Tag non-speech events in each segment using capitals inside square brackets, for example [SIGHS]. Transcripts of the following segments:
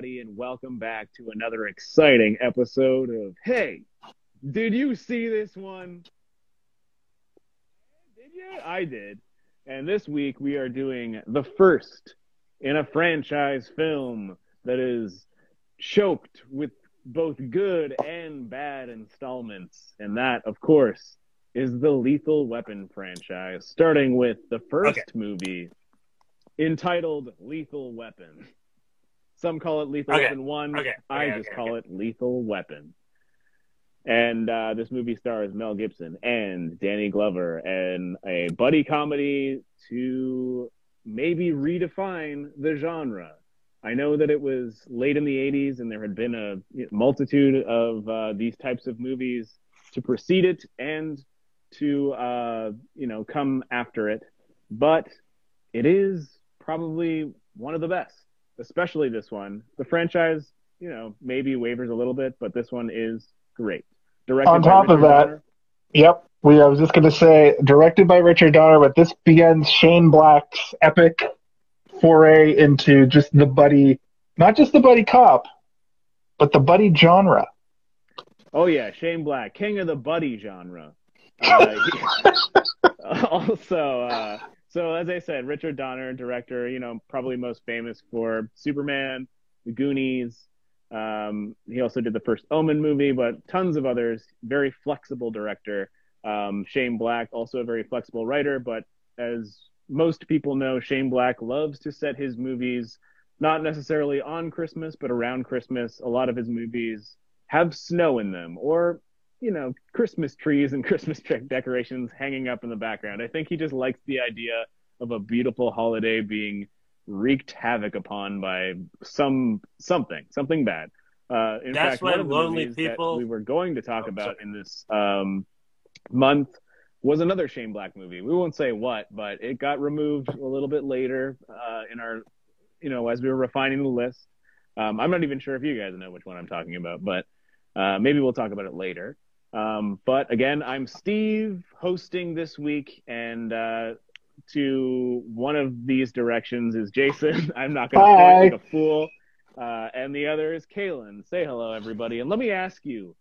Everybody, and welcome back to another exciting episode of Hey, did you see this one? Did you? I did. And this week we are doing the first in a franchise film that is choked with both good and bad installments. And that, of course, is the Lethal Weapon franchise, starting with the first Okay. movie entitled Lethal Weapon. Some call it Lethal Okay. Weapon 1. Okay. I Okay, just okay, call it Lethal Weapon. And uh, this movie stars Mel Gibson and Danny Glover and a buddy comedy to maybe redefine the genre. I know that it was late in the 80s and there had been a multitude of uh, these types of movies to precede it and to, uh, you know, come after it. But it is probably one of the best, especially this one. The franchise, you know, maybe wavers a little bit, but this one is great. Directed On top of that- Donner. Yep. We, I was just going to say, directed by Richard Donner, but this begins Shane Black's epic foray into just the buddy, not just the buddy cop, but the buddy genre. Oh yeah, Shane Black, king of the buddy genre. Uh, [LAUGHS] [LAUGHS] also, uh, so as I said, Richard Donner, director, you know, probably most famous for Superman, The Goonies. Um, he also did the first Omen movie, but tons of others. Very flexible director. Um, Shane Black, also a very flexible writer, but as most people know, Shane Black loves to set his movies not necessarily on Christmas, but around Christmas. A lot of his movies have snow in them or you know christmas trees and [LAUGHS] christmas tree decorations hanging up in the background i think he just likes the idea of a beautiful holiday being wreaked havoc upon by some something something bad uh in That's fact one of the lonely people- we were going to talk Oh, about sorry. in this um month was another Shane Black movie. We won't say what, but it got removed a little bit later uh, in our, you know, as we were refining the list. Um, I'm not even sure if you guys know which one I'm talking about, but uh, maybe we'll talk about it later. Um, but again, I'm Steve hosting this week, and uh, to one of these directions is Jason. [LAUGHS] I'm not going to Hi. point like a fool. Uh, and the other is Kaylin. Say hello, everybody. And let me ask you,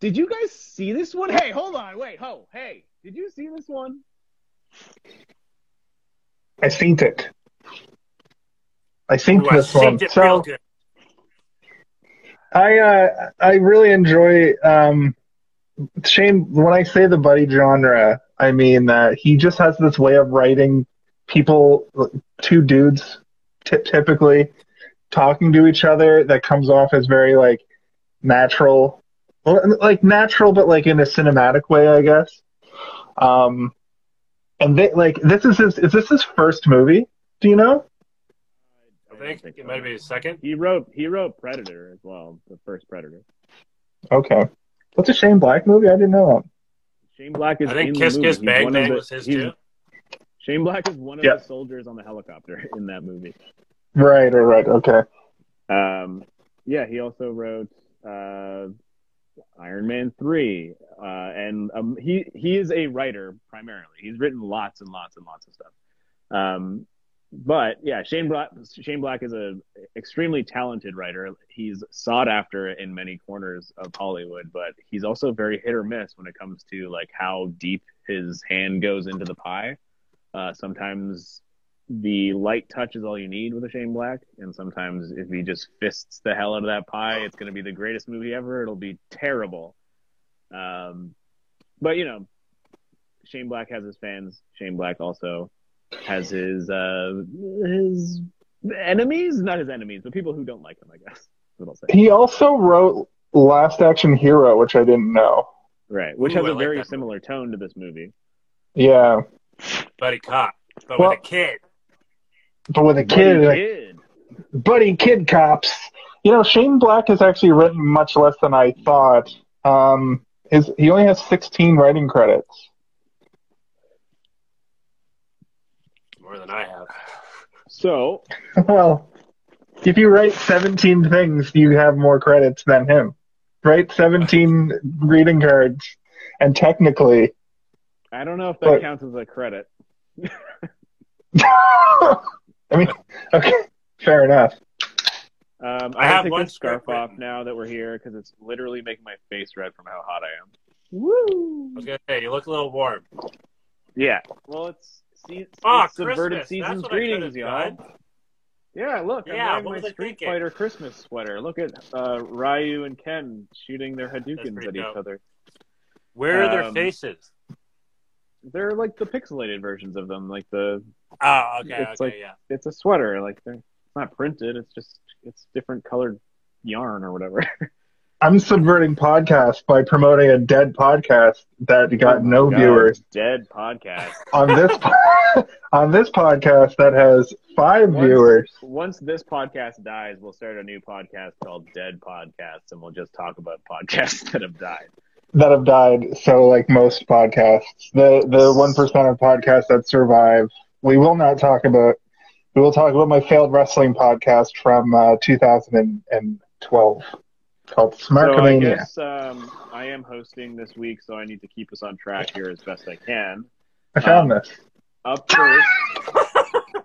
did you guys see this one? Hey, hold on. Wait, ho, hey. Did you see this one? I seen it. I seen Ooh, I this one. synced it real So. I uh, I really enjoy um, Shane. When I say the buddy genre, I mean that he just has this way of writing people, two dudes, ty typically talking to each other that comes off as very like natural, well, like natural, but like in a cinematic way, I guess. Um, and they, like this is his. Is this his first movie? Do you know? I think it might be a second. He wrote he wrote Predator as well, the first Predator. Okay. What's a Shane Black movie? I didn't know Shane Black is I think in Kiss the movie. Kiss He's Bang Bang the- was his too. Shane Black is one of Yeah. the soldiers on the helicopter [LAUGHS] in that movie. Right. Right. Right. Okay. Um, yeah, he also wrote uh, Iron Man three, uh, and um, he he is a writer primarily. He's written lots and lots and lots of stuff. Um, but yeah, Shane Black Shane Black is a extremely talented writer. He's sought after in many corners of Hollywood, but he's also very hit or miss when it comes to like how deep his hand goes into the pie. Uh, sometimes the light touch is all you need with a Shane Black, and sometimes if he just fists the hell out of that pie, it's going to be the greatest movie ever. It'll be terrible. Um, but you know, Shane Black has his fans. Shane Black also has his uh, his enemies, not his enemies, but people who don't like him. I guess what I'll say. He also wrote Last Action Hero, which I didn't know. Right, which Ooh, has I a like very that similar tone to this movie. Yeah, Buddy Cop, but Well- with a kid. but with a Buddy kid, like, Kid. buddy kid cops. You know, Shane Black has actually written much less than I thought. Um, his he only has 16 writing credits. More than I have. So [LAUGHS] well, if you write 17 things, you have more credits than him. Write 17 [LAUGHS] greeting cards, and technically, I don't know if that But- counts as a credit. [LAUGHS] I mean, okay, fair enough. Um, I I have have one scarf off written. now that we're here because it's literally making my face red from how hot I am. I Woo! was gonna say you look a little warm. Yeah. Well, it's, see, it's, Oh, subverted Christmas. season's That's what I could've greetings, y'all. done. Yeah, look, I'm Yeah, wearing my Street thinking? Fighter Christmas sweater. Look at uh, Ryu and Ken shooting their Hadoukens pretty at each other. Where are their Um, faces? They're like the pixelated versions of them. Like the, Oh, okay, it's okay, like- yeah. it's a sweater. Like they're, it's not printed. It's just it's different colored yarn or whatever. [LAUGHS] I'm subverting podcasts by promoting a dead podcast that got Oh no God, viewers Dead podcast. [LAUGHS] on this po- [LAUGHS] on this podcast that has five Once- viewers. Once this podcast dies, we'll start a new podcast called Dead Podcasts, and we'll just talk about podcasts [LAUGHS] that have died. that have died. So, like most podcasts, the the one percent of podcasts that survive, we will not talk about. We will talk about my failed wrestling podcast from uh, 2012 called So I guess um, I am hosting this week, so I need to keep us on track here as best I can. I found um, this. Up first,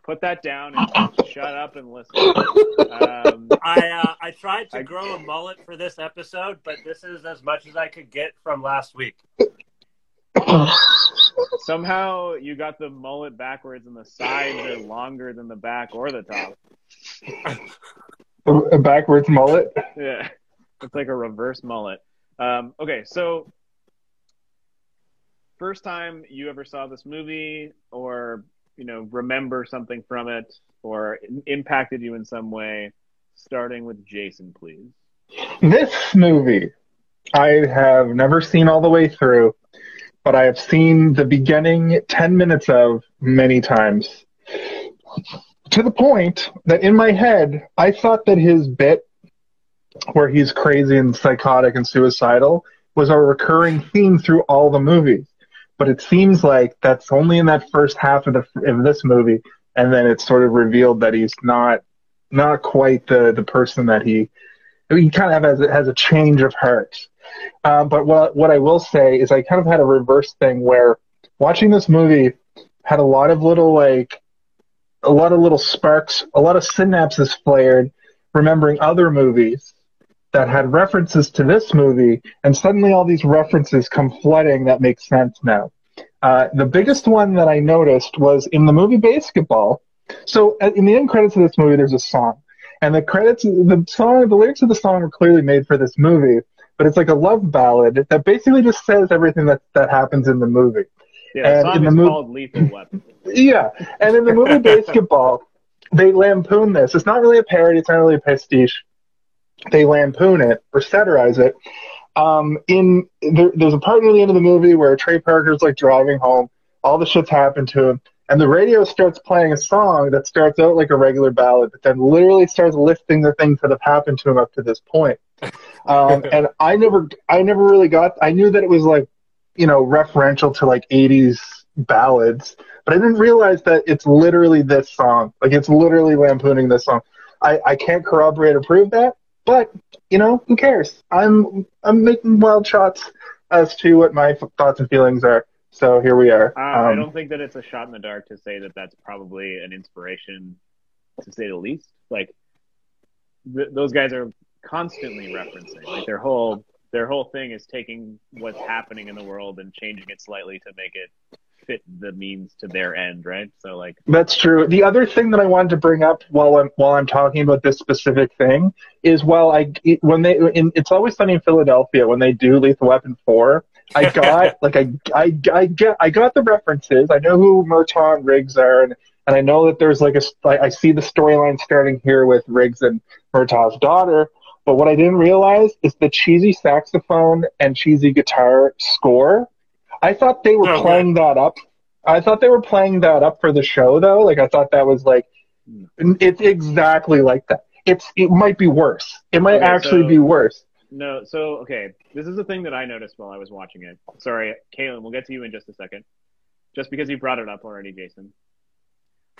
put that down and shut up and listen. Um, I uh, I tried to I- grow a mullet for this episode, but this is as much as I could get from last week. somehow you got the mullet backwards, and the sides are longer than the back or the top. a backwards mullet. Yeah, it's like a reverse mullet. Um, okay, so first time you ever saw this movie, or you know, remember something from it, or im- impacted you in some way, starting with Jason, please. This movie, I have never seen all the way through, but I have seen the beginning 10 minutes of many times. To the point that in my head, I thought that his bit, where he's crazy and psychotic and suicidal, was a recurring theme through all the movies. But it seems like that's only in that first half of the of this movie, and then it's sort of revealed that he's not not quite the the person that he he kind of has, has a change of heart. Um, but what what I will say is I kind of had a reverse thing where watching this movie had a lot of little like a lot of little sparks, a lot of synapses flared, remembering other movies that had references to this movie, and suddenly all these references come flooding that make sense now. Uh, the biggest one that I noticed was in the movie BASEketball. So uh, in the end credits of this movie, there's a song and the credits the song the lyrics of the song were clearly made for this movie but it's like a love ballad that basically just says everything that that happens in the movie Yeah, the And song in the is mov- called Lethal Weapon. [LAUGHS] yeah and in the movie [LAUGHS] BASEketball they lampoon this it's not really a parody it's not really a pastiche they lampoon it or satirize it um in there, there's a part near the end of the movie where trey parker's like driving home all the shit's happened to him and the radio starts playing a song that starts out like a regular ballad, but then literally starts listing the things that have happened to him up to this point. Um, [LAUGHS] and I never, I never really got. I knew that it was like, you know, referential to like '80s ballads, but I didn't realize that it's literally this song. Like it's literally lampooning this song. I, I can't corroborate or prove that, but you know, who cares? I'm, I'm making wild shots as to what my f- thoughts and feelings are. So here we are. Uh, I Um, don't think that it's a shot in the dark to say that that's probably an inspiration, to say the least. Like th- those guys are constantly referencing. Like their whole their whole thing is taking what's happening in the world and changing it slightly to make it fit the means to their end, right? So like That's true. The other thing that I wanted to bring up while I'm while I'm talking about this specific thing is while I when they in It's Always Sunny in Philadelphia when they do Lethal Weapon four, I [LAUGHS] got like I I I get I got the references. I know who Murtaugh and Riggs are, and and I know that there's like a I I see the storyline starting here with Riggs and Murtaugh's daughter. But what I didn't realize is the cheesy saxophone and cheesy guitar score. I thought they were Oh, playing that up. I thought they were playing that up for the show though. Like I thought that was like hmm. it's exactly like that. It's it might be worse. It might Okay, actually so- be worse. No, so okay, this is the thing that I noticed while I was watching it. Sorry, Kaylin, we'll get to you in just a second. Just because you brought it up already, Jason.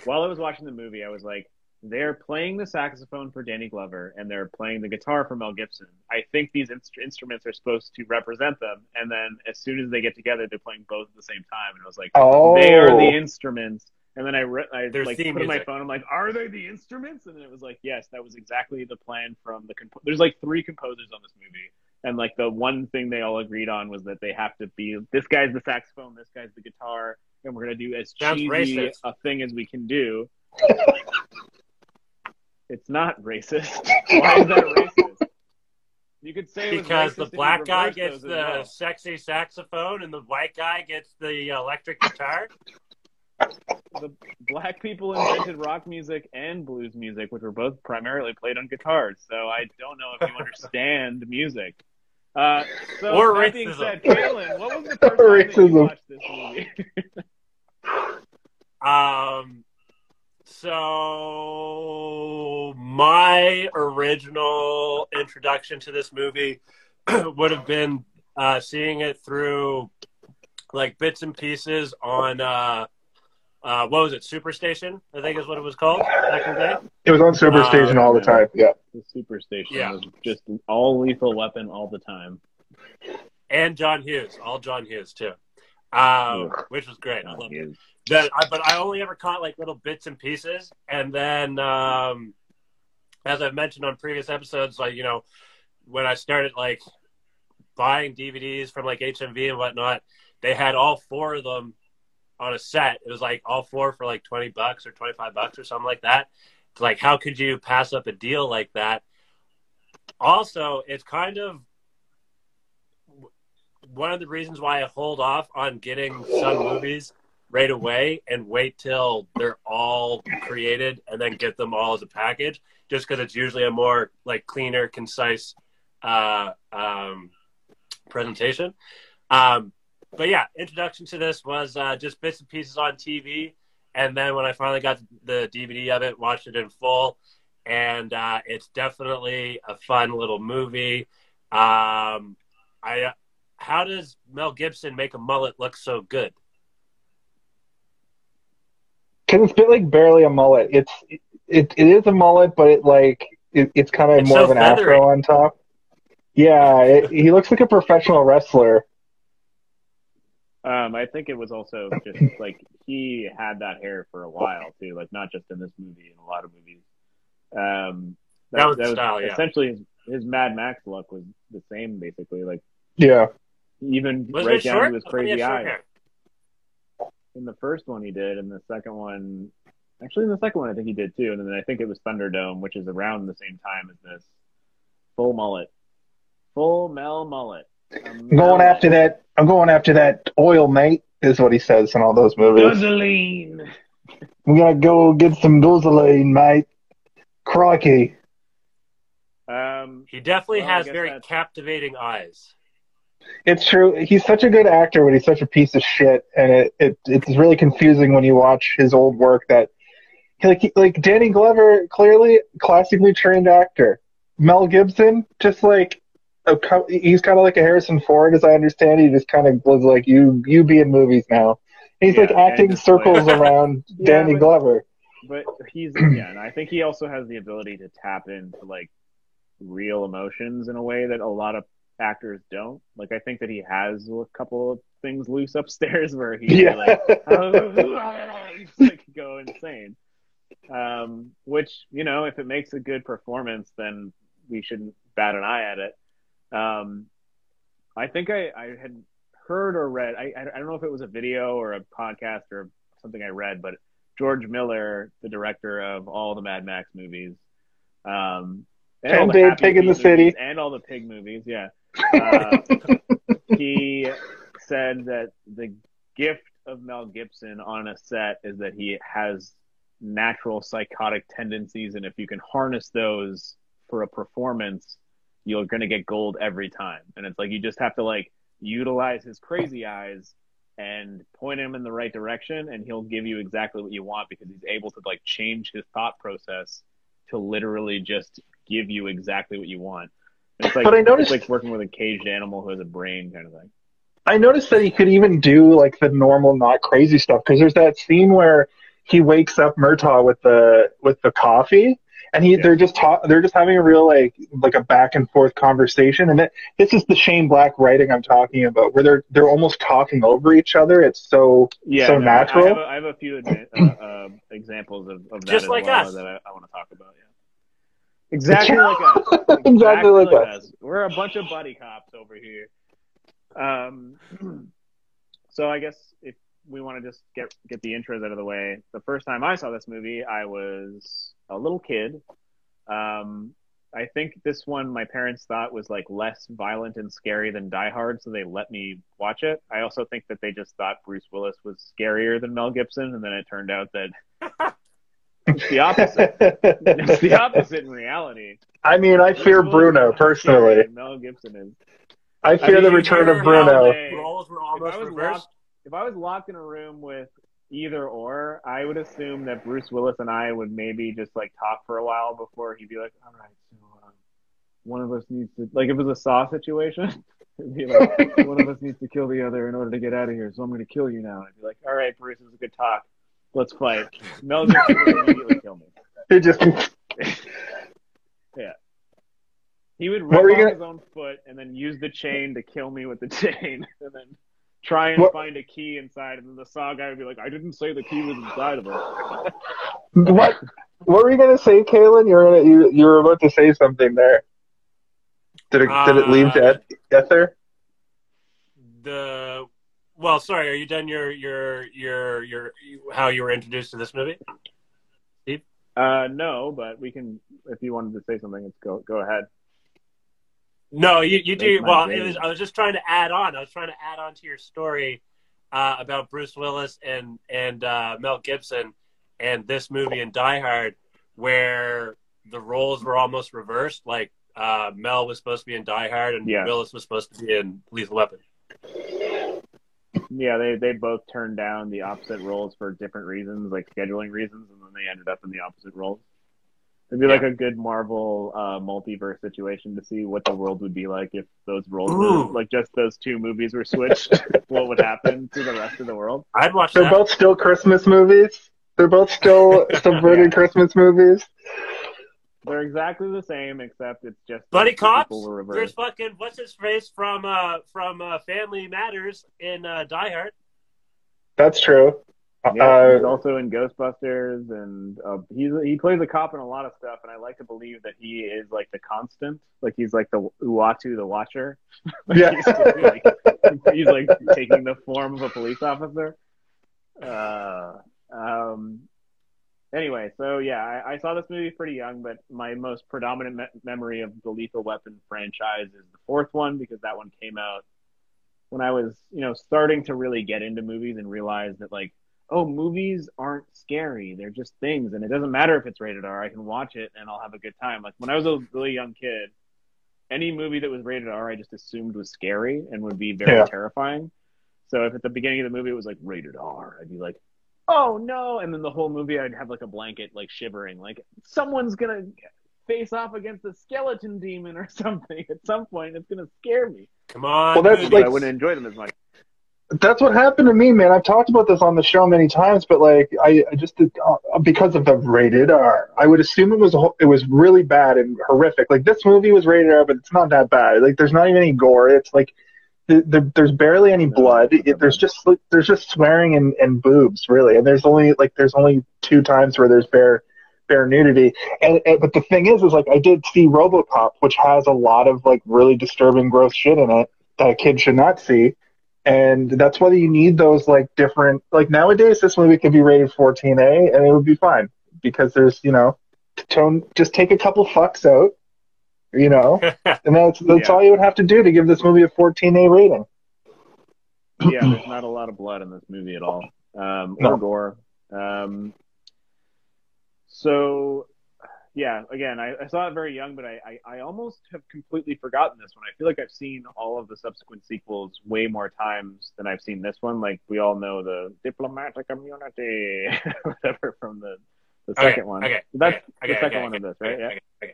While I was watching the movie, I was like, they're playing the saxophone for Danny Glover and they're playing the guitar for Mel Gibson. I think these inst- instruments are supposed to represent them, and then as soon as they get together, they're playing both at the same time. And I was like, Oh, they are the oh. instruments, And then I, re- I Their like theme put in my phone. I'm like, "Are they the instruments?" And then it was like, "Yes, that was exactly the plan from the." Comp- There's like three composers on this movie, and like the one thing they all agreed on was that they have to be this guy's the saxophone, this guy's the guitar, and we're gonna do as Sounds cheesy racist. a thing as we can do. [LAUGHS] it's not racist. [LAUGHS] Why is that racist? You could say because the black guy gets the well. sexy saxophone and the white guy gets the electric guitar. the black people invented rock music and blues music, which were both primarily played on guitars. So I don't know if you understand [LAUGHS] music. Uh, so Or that being said, Kaylin, what was the first time that you Racism. watched this movie? [LAUGHS] Um, so my original introduction to this movie [CLEARS THROAT] would have been uh, seeing it through like bits and pieces on uh, uh, what was it, Superstation? I think is what it was called back in the day. It was on Superstation Uh, all the time. Yeah. the Superstation Yeah. was just all lethal weapon all the time. And John Hughes, all John Hughes too, um, which was great. I loved it. That I, but I only ever caught like little bits and pieces, and then um, as I've mentioned on previous episodes, like you know, when I started like buying DVDs from like HMV and whatnot, they had all four of them on a set. It was like all four for like twenty bucks or twenty five bucks or something like that. It's like how could you pass up a deal like that? Also, it's kind of one of the reasons why I hold off on getting some movies right away and wait till they're all created and then get them all as a package just because it's usually a more like cleaner concise uh, um, presentation. Um, but yeah introduction to this was uh, just bits and pieces on tv and then when i finally got the dvd of it watched it in full. And uh, it's definitely a fun little movie. Um, i how does mel gibson make a mullet look so good Because it's bit like barely a mullet. It's it, it is a mullet, but it like it, it's kind of It's more so of an feathery. afro on top. Yeah, it, he looks like a professional wrestler. Um, I think it was also just [LAUGHS] like he had that hair for a while too, like not just in this movie, in a lot of movies. Um, That was the style, yeah. Essentially, his, his Mad Max look was the same, basically. Like Yeah, even was right down short to his I thought he crazy eyes. hair. In the first one, he did, and the second one, actually, in the second one, I think he did too. And then I think it was Thunderdome, which is around the same time as this. Full mullet, full Mel mullet. A I'm going mullet. after that. I'm going after that oil, mate. Is what he says in all those movies. Gasoline. I'm gonna go get some gasoline, mate. Crikey. Um, He definitely Well, has very that's- captivating eyes. It's true. He's such a good actor, but he's such a piece of shit, and it, it it's really confusing when you watch his old work. That like like Danny Glover, clearly classically trained actor. Mel Gibson, just like a, he's kind of like a Harrison Ford, as I understand. He just kind of was like you you be in movies now. He's Yeah, like acting circles like- [LAUGHS] around Yeah, Danny but- Glover. but he's [CLEARS THROAT] yeah, and I think he also has the ability to tap into like real emotions in a way that a lot of actors don't. Like I think that he has a couple of things loose upstairs [LAUGHS] where he Yeah. like just, [LAUGHS] like go insane. Um, which you know, if it makes a good performance, then we shouldn't bat an eye at it. Um, I think I, I had heard or read. I I don't know if it was a video or a podcast or something I read, but George Miller, the director of all the Mad Max movies, um, And all the Pig in the City. and all the pig movies, yeah. Uh, he said that the gift of Mel Gibson on a set is that he has natural psychotic tendencies, and if you can harness those for a performance, you're going to get gold every time. And it's like you just have to like utilize his crazy eyes and point him in the right direction, and he'll give you exactly what you want because he's able to like change his thought process to literally just give you exactly what you want. And It's like But I noticed- it's like working with a caged animal who has a brain kind of thing. I noticed that he could even do like the normal, not crazy stuff. Because there's that scene where he wakes up Murtaugh with the with the coffee, and he Yeah. they're just ta- they're just having a real like like a back and forth conversation, and it, this is the Shane Black writing I'm talking about, where they're they're almost talking over each other. It's so Yeah, so no, natural. I have a, I have a few uh, uh, examples of, of that Just as like well us. that I, I want to talk about. Yeah, exactly like us. [LAUGHS] Exactly like us. We're a bunch of buddy cops over here. Um, [CLEARS THROAT] so I guess if we want to just get get the intros out of the way, the first time I saw this movie, I was a little kid. Um, I think this one my parents thought was like less violent and scary than Die Hard, so they let me watch it. I also think that they just thought Bruce Willis was scarier than Mel Gibson, and then it turned out that [LAUGHS] it's the opposite. it's the [LAUGHS] opposite in reality. I mean, I fear Bruno personally. Mel Gibson is. I fear mean, the return of Bruno. how Hey, Roles were If I was locked, if I was locked in a room with either or, I would assume that Bruce Willis and I would maybe just like talk for a while before he'd be like, "All right, so um, one of us needs to like if it was a Saw situation." [LAUGHS] Be like one of us needs to kill the other in order to get out of here, so I'm going to kill you now. I'd be like, "All right, Bruce, this is a good talk. Let's fight." Mel would immediately kill me. [LAUGHS] He just [LAUGHS] yeah. He would rip off gonna- his own foot and then use the chain to kill me with the [LAUGHS] chain, and then try and What- find a key inside. And then the saw guy would be like, "I didn't say the key was inside of it." what what were you gonna say, Kaylin? You're gonna you you were about to say something there. Did it did it leave Uh, to Ether? The well, sorry. Are you done your your your your how you were introduced to this movie? Uh, no, but we can. If you wanted to say something, let's go. Go ahead. No, you, you do. Well, it was, I was just trying to add on. I was trying to add on to your story uh, about Bruce Willis and and uh, Mel Gibson and this movie and Die Hard, where the roles were almost reversed. Like uh, Mel was supposed to be in Die Hard, and Yeah. Willis was supposed to be in Lethal Weapon. Yeah, they they both turned down the opposite roles for different reasons, like scheduling reasons, and then they ended up in the opposite roles. It'd be like a good Marvel uh, multiverse situation to see what the world would be like if those roles, were, like just those two movies, were switched. [LAUGHS] what would happen to the rest of the world? I'd watch They're that. both still Christmas movies. They're both still [LAUGHS] subverted Yeah. Christmas movies. They're exactly the same, except it's just Buddy the cops. people were There's fucking what's his face from uh, from uh, Family Matters in uh, Die Hard. That's true. Yeah, he's Uh, also in Ghostbusters, and uh, he's he plays a cop in a lot of stuff. And I like to believe that he is like the constant, like he's like the Uatu, the Watcher. [LAUGHS] yeah. he's, like, [LAUGHS] he's like taking the form of a police officer. Uh, um. Anyway, so yeah, I, I saw this movie pretty young, but my most predominant me- memory of the Lethal Weapon franchise is the fourth one because that one came out when I was, you know, starting to really get into movies and realize that like oh, movies aren't scary. They're just things. And it doesn't matter if it's rated R. I can watch it and I'll have a good time. Like when I was a really young kid, any movie that was rated R, I just assumed was scary and would be very Yeah. terrifying. So if at the beginning of the movie it was like rated R, I'd be like, oh no. And then the whole movie I'd have like a blanket like shivering, like someone's going to face off against a skeleton demon or [LAUGHS] something. At some point it's going to scare me. Come on, Well, that's movies. Like- I wouldn't enjoy them as much. That's what happened to me, man. I've talked about this on the show many times, but like, I, I just did, uh, because of the rated R, I would assume it was ho- it was really bad and horrific. Like this movie was rated R, but it's not that bad. Like there's not even any gore. It's like th- there, there's barely any blood. It, there's just there's just swearing and, and boobs, really. And there's only like there's only two times where there's bare bare nudity. And, and but the thing is, is like I did see RoboCop, which has a lot of like really disturbing, gross shit in it that a kid should not see and that's why you need those like different like nowadays this movie could be rated 14a and it would be fine because there's you know tone just take a couple fucks out you know [LAUGHS] and that's that's Yeah. all you would have to do to give this movie a 14a rating yeah, [CLEARS THROAT] there's not a lot of blood in this movie at all, um, No. or gore. Um, so, yeah, again, I, I saw it very young, but I, I, I almost have completely forgotten this one. I feel like I've seen all of the subsequent sequels way more times than I've seen this one. Like we all know the diplomatic immunity, [LAUGHS] whatever from the the Okay, second one. okay, That's okay, the okay, second okay, one of this, right? okay, Yeah.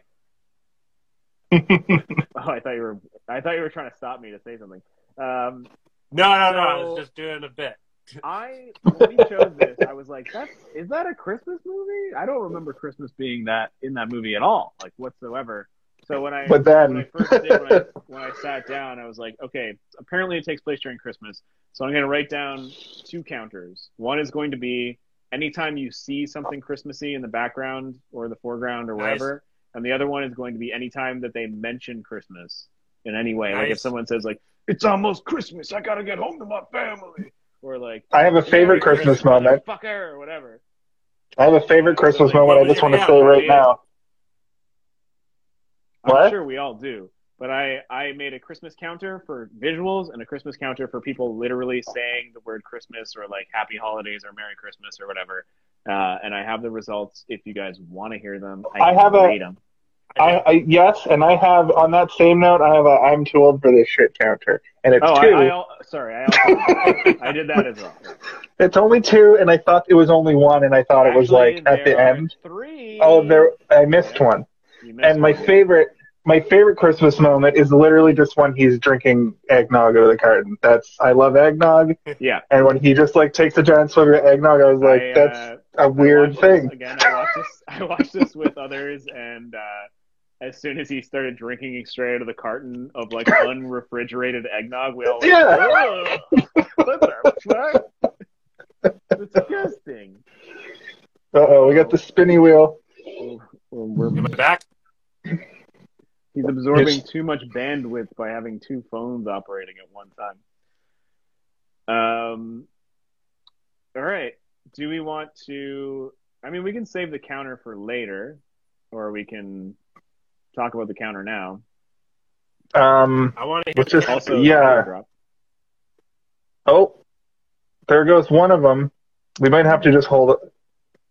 Okay, [LAUGHS] okay. Oh, I thought you were I thought you were trying to stop me to say something. Um, No, no, no. I was just doing a bit. [LAUGHS] I when he chose this, I was like, "That's is that a Christmas movie? I don't remember Christmas being that in that movie at all, like whatsoever." So when I But when I then, first did when I, when I sat down, I was like, "Okay, apparently it takes place during Christmas." So I'm going to write down two counters. One is going to be anytime you see something Christmassy in the background or the foreground or Nice. wherever, and the other one is going to be anytime that they mention Christmas in any way. Like if someone says like, "It's almost Christmas, I got to get home to my family," or like. I have a favorite Merry Christmas moment. Fucker, or whatever. I have a favorite Christmas Like, moment. I just want to say right now. I'm What? sure we all do. But I, I made a Christmas counter for visuals and a Christmas counter for people literally saying the word Christmas or like Happy Holidays or Merry Christmas or whatever. Uh, and I have the results if you guys want to hear them. I, I have a- them. I, I yes, and I have on that same note, I have a I'm too old for this shit counter, and it's Oh, two. I, I, sorry, I, also, I did that as well. [LAUGHS] It's only two, and I thought it was only one, and I thought it was like at the end. Three. Oh, there I missed one. Missed And my one. favorite, my favorite Christmas moment is literally just when he's drinking eggnog out of the carton. That's I love eggnog, Yeah. and when he just like takes a giant swig of eggnog, I was like, I, that's uh, a I weird watched thing. This, again, I watched this. [LAUGHS] I watched this with others, and uh, as soon as he started drinking straight out of the carton of like [LAUGHS] unrefrigerated eggnog, we all went, Yeah. "Ugh, what the? Disgusting. Uh oh, we got the spinny wheel. We're- back? he's absorbing Yes. too much bandwidth by having two phones operating at one time. Um. All right. Do we want to? I mean, we can save the counter for later, or we can talk about the counter now. Um, I want to let's just Also, yeah. drop. Oh, there goes one of them. We might have to just hold it.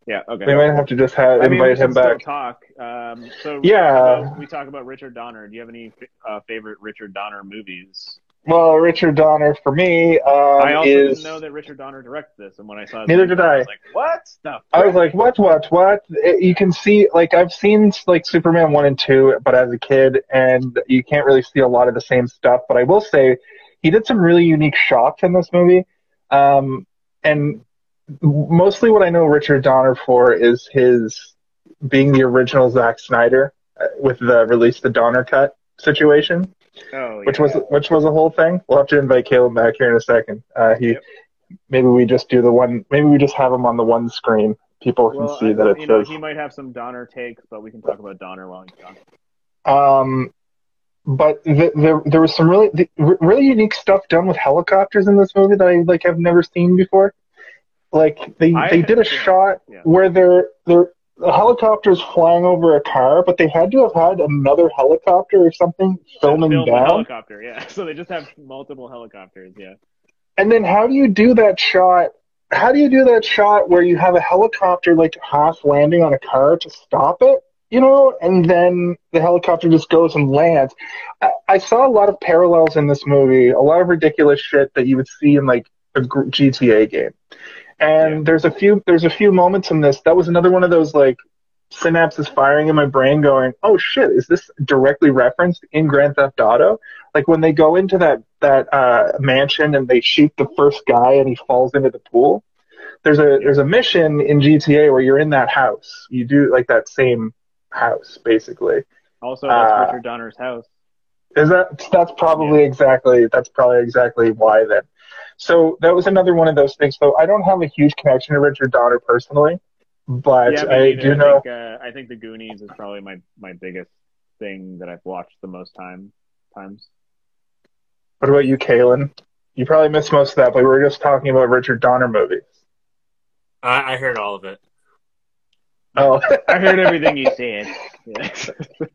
Yeah. Okay. We might have to just have, I mean, we invite can him still back. Talk. Um, so Yeah. how about we talk about Richard Donner. Do you have any uh, favorite Richard Donner movies? Well, Richard Donner for me um, I also is. didn't know that Richard Donner directed this, and when I saw it, Neither did I. was like, "What the?" I was like, what, what, what? It- you can see, like, I've seen like Superman one and two, but as a kid, and you can't really see a lot of the same stuff. But I will say, he did some really unique shots in this movie, um, and mostly what I know Richard Donner for is his being the original Zack Snyder uh, with the release the Donner cut situation, oh, which yeah. was which was a whole thing. We'll have to invite Caleb back here in a second. Uh, he Yep. maybe we just do the one. Maybe we just have him on the one screen. People can Well, see I, that it you know, says. he might have some Donner takes, but we can talk about Donner while he's gone. Um, but the, the, there was some really the, really unique stuff done with helicopters in this movie that I like have never seen before. Like they I they did a shot yeah. where they're they're the helicopter's flying over a car, but they had to have had another helicopter or something filming Film a down. helicopter, yeah. [LAUGHS] So they just have multiple helicopters, yeah. And then how do you do that shot? How do you do that shot where you have a helicopter like half landing on a car to stop it? You know, and then the helicopter just goes and lands. I, I saw a lot of parallels in this movie, a lot of ridiculous shit that you would see in like a GTA game. And Yeah. there's a few there's a few moments in this. That was another one of those like synapses firing in my brain going, "Oh shit, is this directly referenced in Grand Theft Auto?" Like when they go into that that uh, mansion and they shoot the first guy and he falls into the pool. There's a there's a mission in GTA where you're in that house. You do like that same house basically. Also, that's Uh, Richard Donner's house. Is that that's probably exactly that's probably exactly why then. So that was another one of those things. So I don't have a huge connection to Richard Donner personally, but yeah, me I neither. do I know. Think, uh, I think The Goonies is probably my, my biggest thing that I've watched the most time times. What about you, Kalen? You probably missed most of that, but we were just talking about Richard Donner movies. I, I heard all of it. Oh, [LAUGHS] I heard everything you said. Yeah. [LAUGHS]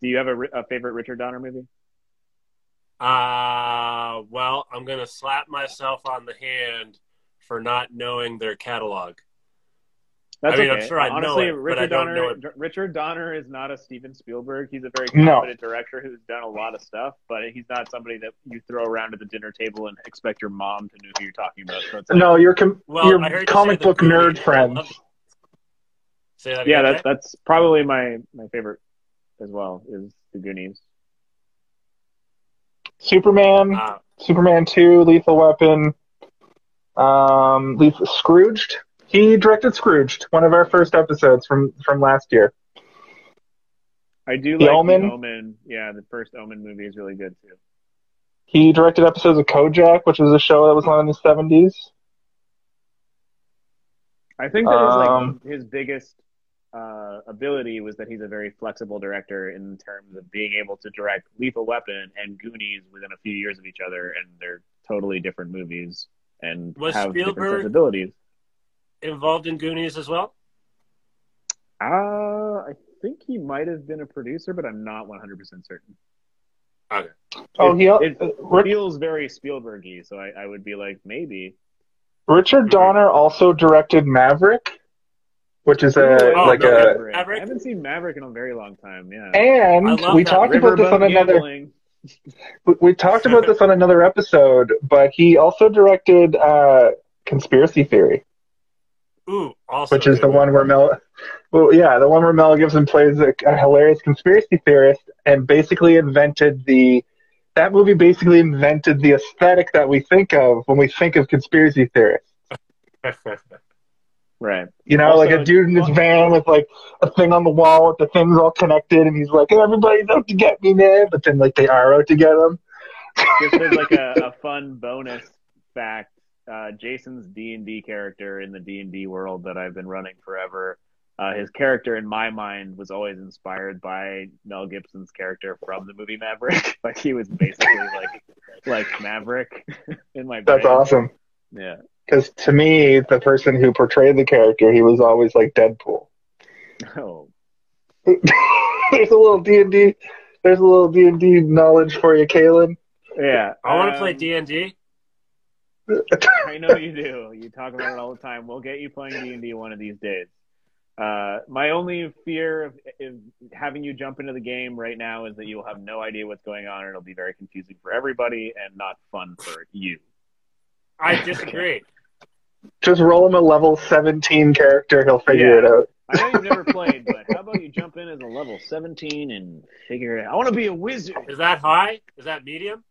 Do you have a, a favorite Richard Donner movie? Uh, well, I'm going to slap myself on the hand for not knowing their catalog. That's I mean, I'm sure I know Honestly, it, but Richard I don't Donner. know it. Richard Donner is not a Steven Spielberg. He's a very No. competent director who's done a lot of stuff, but he's not somebody that you throw around at the dinner table and expect your mom to know who you're talking about. So like, no, your com- Well, your I you comic the book nerd Goonies. I friends. that yeah, that's that's probably my my favorite as well is the Goonies. Superman, Uh, Superman Two, Lethal Weapon, um, Lethal, Scrooged. He directed Scrooged, one of our first episodes from from last year. I do The like Omen? the Omen. Yeah, the first Omen movie is really good too. He directed episodes of Kojak, which was a show that was on in the seventies. I think that Um, like his biggest uh, ability was that he's a very flexible director in terms of being able to direct Lethal Weapon and Goonies within a few years of each other, and they're totally different movies and Was have different Spielberg- sensibilities. involved in Goonies as well. Uh, I think he might have been a producer, but I'm not 100% certain. Okay. Oh, he It uh, feels very Spielberg-y, so I, I would be like, maybe. Richard Donner also directed Maverick, which is a Ooh, I like love a. Maverick. Maverick? I haven't seen Maverick in a very long time. Yeah. And we that. talked about this on Riverboat another. gambling. [LAUGHS] we- We talked about this on another episode, but he also directed uh, Conspiracy Theory, Ooh, also which is good the one where Mel, well, yeah, the one where Mel Gibson plays a, a hilarious conspiracy theorist and basically invented the. That movie basically invented the aesthetic that we think of when we think of conspiracy theorists. [LAUGHS] Right. You know, like a dude in his van with like a thing on the wall with the things all connected, and he's like, "Everybody's out to get me, man!" But then like they are out to get him. Just as like a, [LAUGHS] a fun bonus fact, uh, Jason's D and D character in the D and D world that I've been running forever. Uh, his character in my mind was always inspired by Mel Gibson's character from the movie Maverick. [LAUGHS] like he was basically like like Maverick [LAUGHS] in my brain. That's awesome. Yeah. Because to me, the person who portrayed the character, he was always like Deadpool. Oh, [LAUGHS] there's a little D and D. There's a little D and D knowledge for you, Kalen. yeah. I want to play Um, D and D. [LAUGHS] I know you do. You talk about it all the time. We'll get you playing D and D one of these days. Uh, my only fear of, of having you jump into the game right now is that you will have no idea what's going on, and it'll be very confusing for everybody and not fun for you. I disagree. Just roll him a level 17 character. He'll figure Yeah. it out. I know you've never played, but how about you jump in as a level 17 and figure it out? I want to be a wizard. Is that high? Is that medium?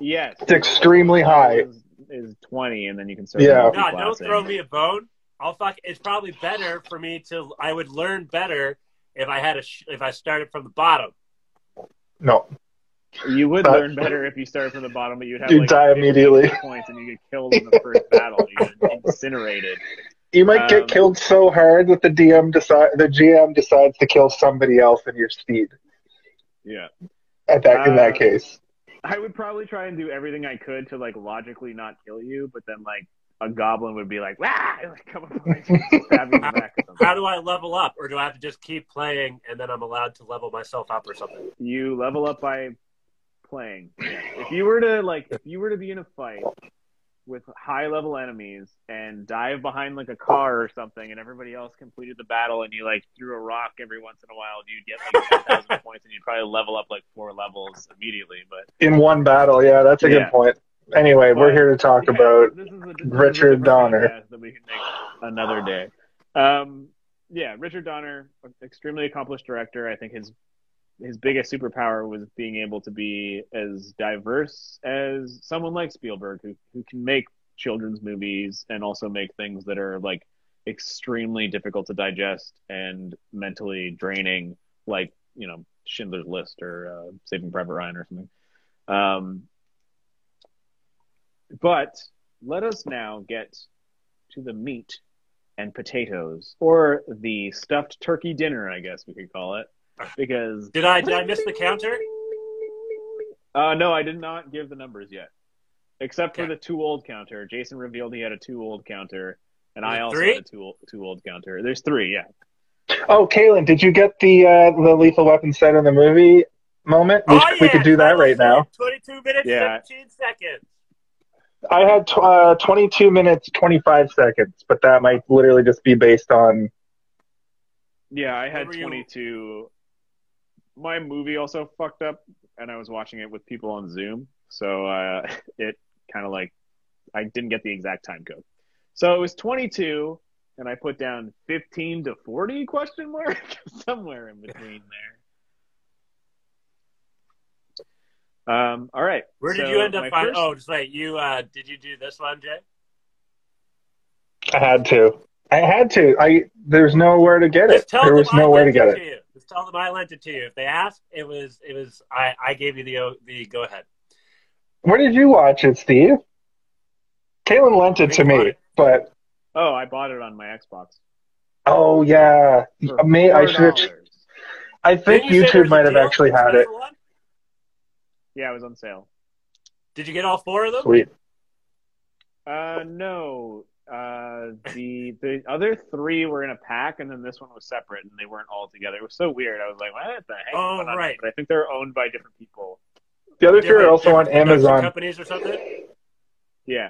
Yes. It's extremely high. Is, is 20, and then you can start. Yeah. No, don't throw me a bone. I'll fuck. It's probably better for me to. I would learn better if I had a. sh- If I started from the bottom. No, You would Uh, learn better if you started from the bottom, but you'd have You'd like die immediately. points and you get killed in the first battle. You get [LAUGHS] incinerated. you might get Um, killed so hard that the DM decide the GM decides to kill somebody else in your speed. Yeah. At that in Uh, that case, I would probably try and do everything I could to like logically not kill you, but then like a goblin would be like, "Wah!" and, like come up behind you and stab you in the back. How do I level up, or do I have to just keep playing and then I'm allowed to level myself up or something? You level up by playing. If you were to like, if you were to be in a fight with high level enemies and dive behind like a car or something, and everybody else completed the battle, and you like threw a rock every once in a while, you'd get like ten thousand [LAUGHS] points, and you'd probably level up like four levels immediately. But in one battle, yeah, that's a Yeah. good point. Anyway, we're here to talk Yeah, about a, this is a Richard Donner. That we can make another day. Um, yeah, Richard Donner, extremely accomplished director. I think his his biggest superpower was being able to be as diverse as someone like Spielberg, who who can make children's movies and also make things that are like extremely difficult to digest and mentally draining, like you know Schindler's List or uh, Saving Private Ryan or something. Um, but let us now get to the meat and potatoes, or the stuffed turkey dinner, I guess we could call it, because Did I? Did I miss the counter? uh, no, I did not give the numbers yet, except for the two old counter. Jason revealed he had a two old counter, and I also three? had a too old, too old counter. There's three, yeah. Oh, Kaylin, did you get the uh, the Lethal Weapon set in the movie moment? We, oh, we could do that right now. Twenty-two minutes, Yeah. fifteen seconds. I had tw- uh, 22 minutes, 25 seconds, but that might literally just be based on. Yeah, I had were you- 22. My movie also fucked up, and I was watching it with people on Zoom, so uh, [LAUGHS] it kind of like I didn't get the exact time code. So it was 22, and I put down 15 to 40 question mark [LAUGHS] somewhere in between there. Um, all right. Where did so you end up my finding? first- Oh, just wait. You uh, did you do this one, Jay? I had to. I had to. I there's nowhere to get it. Just tell There was nowhere to get it it. to you. Just tell them I lent it to you. If they ask, it was it was I I gave you the the go ahead. Where did you watch it, Steve? Caitlin lent it to me, but Oh, I bought it on my Xbox. oh yeah, for May I should. $4. I think Didn't you YouTube might have actually had it. One? Yeah, it was on sale. Did you get all four of them? Sweet. Uh, no. Uh, the the other three were in a pack, and then this one was separate, and they weren't all together. It was so weird. I was like, "What the heck?" is Oh, going on?" right. But I think they're owned by different people. The other two are also on Amazon. companies or something. Yeah.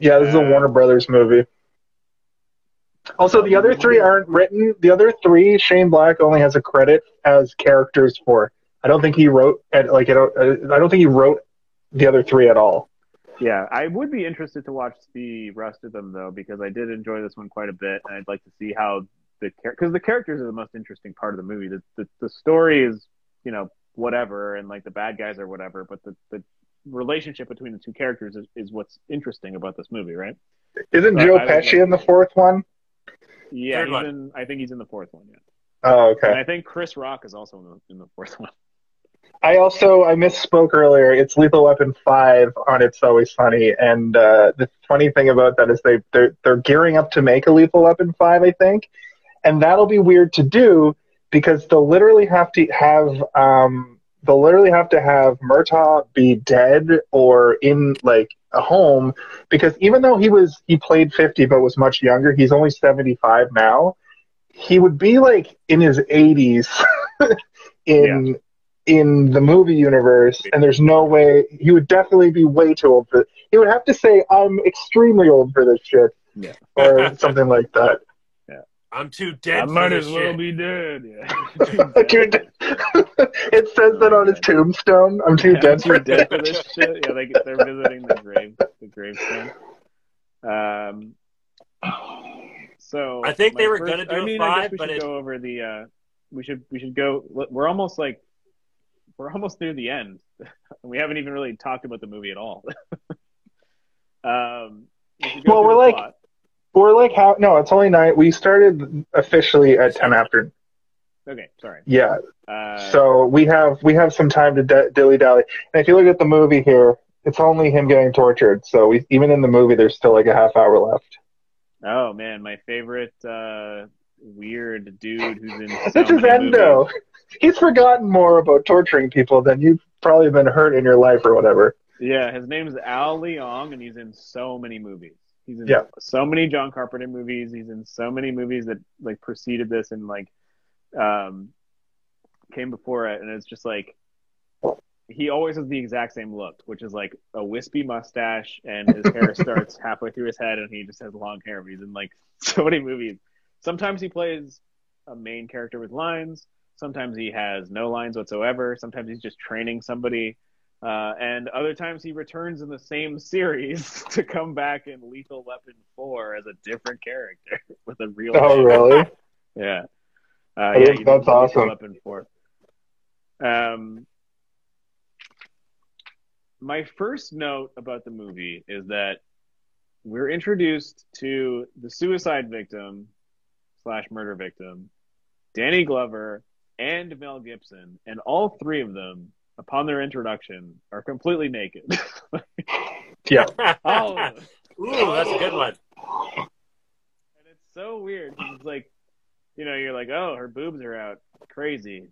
Yeah, this is a Uh, Warner Brothers movie. Also, the other three aren't written. The other three, Shane Black only has a credit as characters for. I don't think he wrote. at- Like, I don't. uh, I don't think he wrote the other three at all. Yeah, I would be interested to watch the rest of them though, because I did enjoy this one quite a bit, and I'd like to see how the because the characters are the most interesting part of the movie. The, the the story is you know whatever, and like the bad guys are whatever, but the the relationship between the two characters is, is what's interesting about this movie, right? Isn't I- Joe I Pesci like- in the fourth one? Yeah, Third he's one. in. I think he's in the fourth one. Yeah, Oh, okay. and. I think Chris Rock is also in the in the fourth [LAUGHS] one. I also I misspoke earlier. It's Lethal Weapon five on It's Always Sunny, and uh, the funny thing about that is they they're they're gearing up to make a Lethal Weapon five, I think, and that'll be weird to do because they'll literally have to have um they'll literally have to have Murtaugh be dead or in like a home because even though he was he played fifty but was much younger, he's only seventy five now. He would be like in his eighties [LAUGHS] in in the movie universe, and there's no way he would definitely be way too old for. He would have to say, "I'm extremely old for this shit," Yeah. or something like that. Yeah. I'm too dead. I for might this as well shit. be dead. Yeah. [LAUGHS] Dude, [LAUGHS] it says that on his tombstone. I'm too Yeah, dead I'm for too dead for this. this shit. Yeah, they, they're visiting the grave, the gravestone. Um, so I think they were first- gonna do I a mean, I five, guess we but should it- go over the. Uh, we should we should go. We're almost like we're almost near the end. [LAUGHS] we haven't even really talked about the movie at all. [LAUGHS] um, we Well, we're like- plot. We're like how? No, it's only nine. We started officially at ten after. Okay, sorry. Yeah, Uh, so we have we have some time to d- dilly dally. And if you look at the movie here, it's only him getting tortured. So we, even in the movie, there's still like a half hour left. oh man, my favorite uh, weird dude who's in. [LAUGHS] So This is many movies. He's forgotten more about torturing people than you've probably been hurt in your life or whatever. Yeah, his name's Al Leong, and he's in so many movies. He's in Yeah. so many John Carpenter movies. He's in so many movies that like preceded this and like um came before it, and it's just like he always has the exact same look, which is like a wispy mustache, and his hair [LAUGHS] starts halfway through his head, and he just has long hair. He's in like [LAUGHS] so many movies. Sometimes he plays a main character with lines. Sometimes he has no lines whatsoever. Sometimes he's just training somebody. Uh, and other times he returns in the same [LAUGHS] series [LAUGHS] to come back in Lethal Weapon 4 as a different character [LAUGHS] with a real Oh, name. really? Yeah. Uh, yeah, that's awesome. Weapon 4. Um, my first note about the movie is that we're introduced to the suicide victim slash murder victim, Danny Glover, and Mel Gibson, and all three of them, upon their introduction, are completely naked. [LAUGHS] Yeah. [LAUGHS] all of them. Ooh, that's a good one. And it's so weird. It's like, you know, you're like, oh, her boobs are out. Crazy.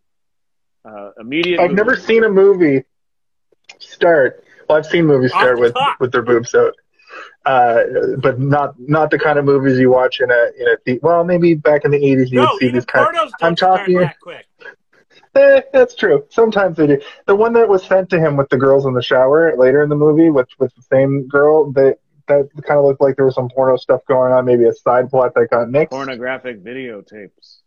Uh, immediate. I've never seen a movie start. Well, I've seen movies start with with their boobs out, uh, but not not the kind of movies you watch in a in a the- well maybe back in the eighties you'd see these kind. of I'm talking- that quick. [LAUGHS] Eh, that's true. Sometimes they do. The one that was sent to him with the girls in the shower later in the movie with with the same girl that that kind of looked like there was some porno stuff going on, maybe a side plot that got nixed. Pornographic videotapes.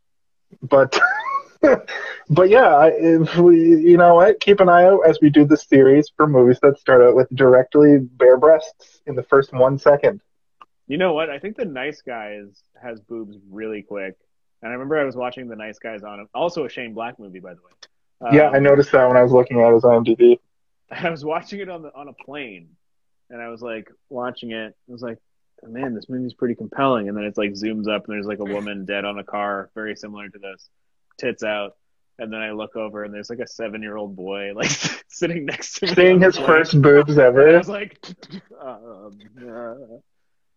but [LAUGHS] [LAUGHS] but yeah, I- if we, you know what, keep an eye out as we do this series for movies that start out with directly bare breasts in the first one second. You know what? I think the Nice Guys has boobs really quick. And I remember I was watching the Nice Guys on also a Shane Black movie, by the way. yeah, Um, I noticed that when I was looking at his IMDb. [LAUGHS] I was watching it on the on a plane, and I was like watching it. I was like, man, this movie's pretty compelling. And then it's like zooms up, and there's like a woman dead on a car, very similar to this, tits out. And then I look over, and there's like a seven year old boy like [LAUGHS] sitting next to me. Seeing his plane. first boobs And [LAUGHS] I ever. was like, [LAUGHS] um, uh,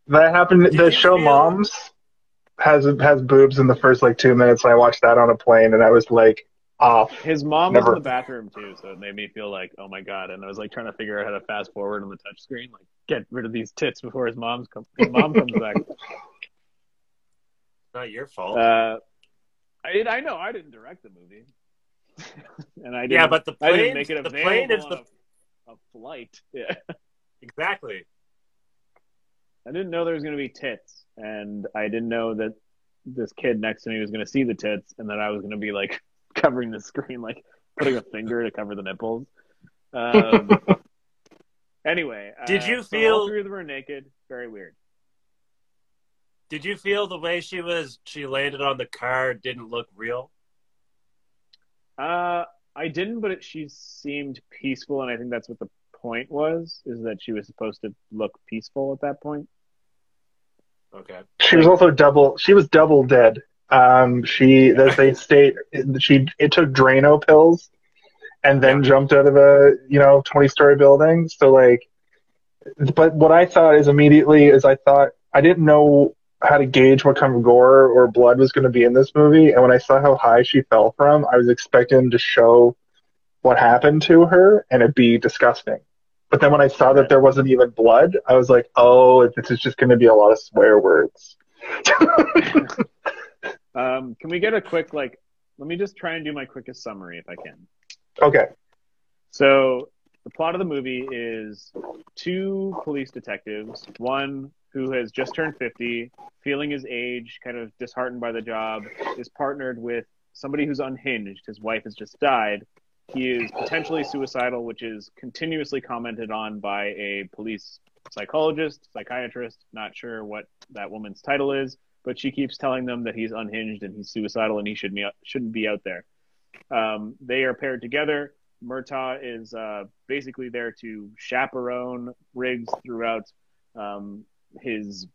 That happened. Did the you show feel- Moms has has boobs in the first like two minutes, and I watched that on a plane, and I was like, off. his mom Never. was in the bathroom too, so it made me feel like, oh my god. And I was like trying to figure out how to fast forward on the touch screen, like get rid of these tits before his mom's come, his mom comes back. Not your fault. Uh, I I know I didn't direct the movie, [LAUGHS] and I didn't, yeah, but the I didn't plane, make it the plane is the a, a flight. [LAUGHS] Yeah, exactly. I didn't know there was going to be tits, and I didn't know that this kid next to me was going to see the tits, and that I was going to be like [LAUGHS] covering the screen, like putting a finger to cover the nipples. Um, anyway, Did uh, you so all feel- three of them were naked? Very weird. Did you feel the way she was? She landed on the car didn't look real. Uh, I didn't, but it, she seemed peaceful, and I think that's what the point was: is that she was supposed to look peaceful at that point. Okay. She was also double. She was double dead. Um, she as they [LAUGHS] state she it took Drano pills, and then Yeah. jumped out of a you know twenty story building. So like, but what I thought is immediately is I thought I didn't know how to gauge what kind of gore or blood was going to be in this movie, and when I saw how high she fell from, I was expecting to show what happened to her, and it'd be disgusting. But then when I saw that there wasn't even blood, I was like, oh, this is just going to be a lot of swear words. [LAUGHS] Um, can we get a quick like? Let me just try and do my quickest summary if I can. Okay. So the plot of the movie is two police detectives, one who has just turned 50, feeling his age, kind of disheartened by the job, is partnered with somebody who's unhinged. His wife has just died. He is potentially suicidal, which is continuously commented on by a police psychologist, psychiatrist, not sure what that woman's title is, but she keeps telling them that he's unhinged and he's suicidal and he should be, shouldn't be out there. Um, they are paired together. Murtaugh is uh, basically there to chaperone Riggs throughout um, his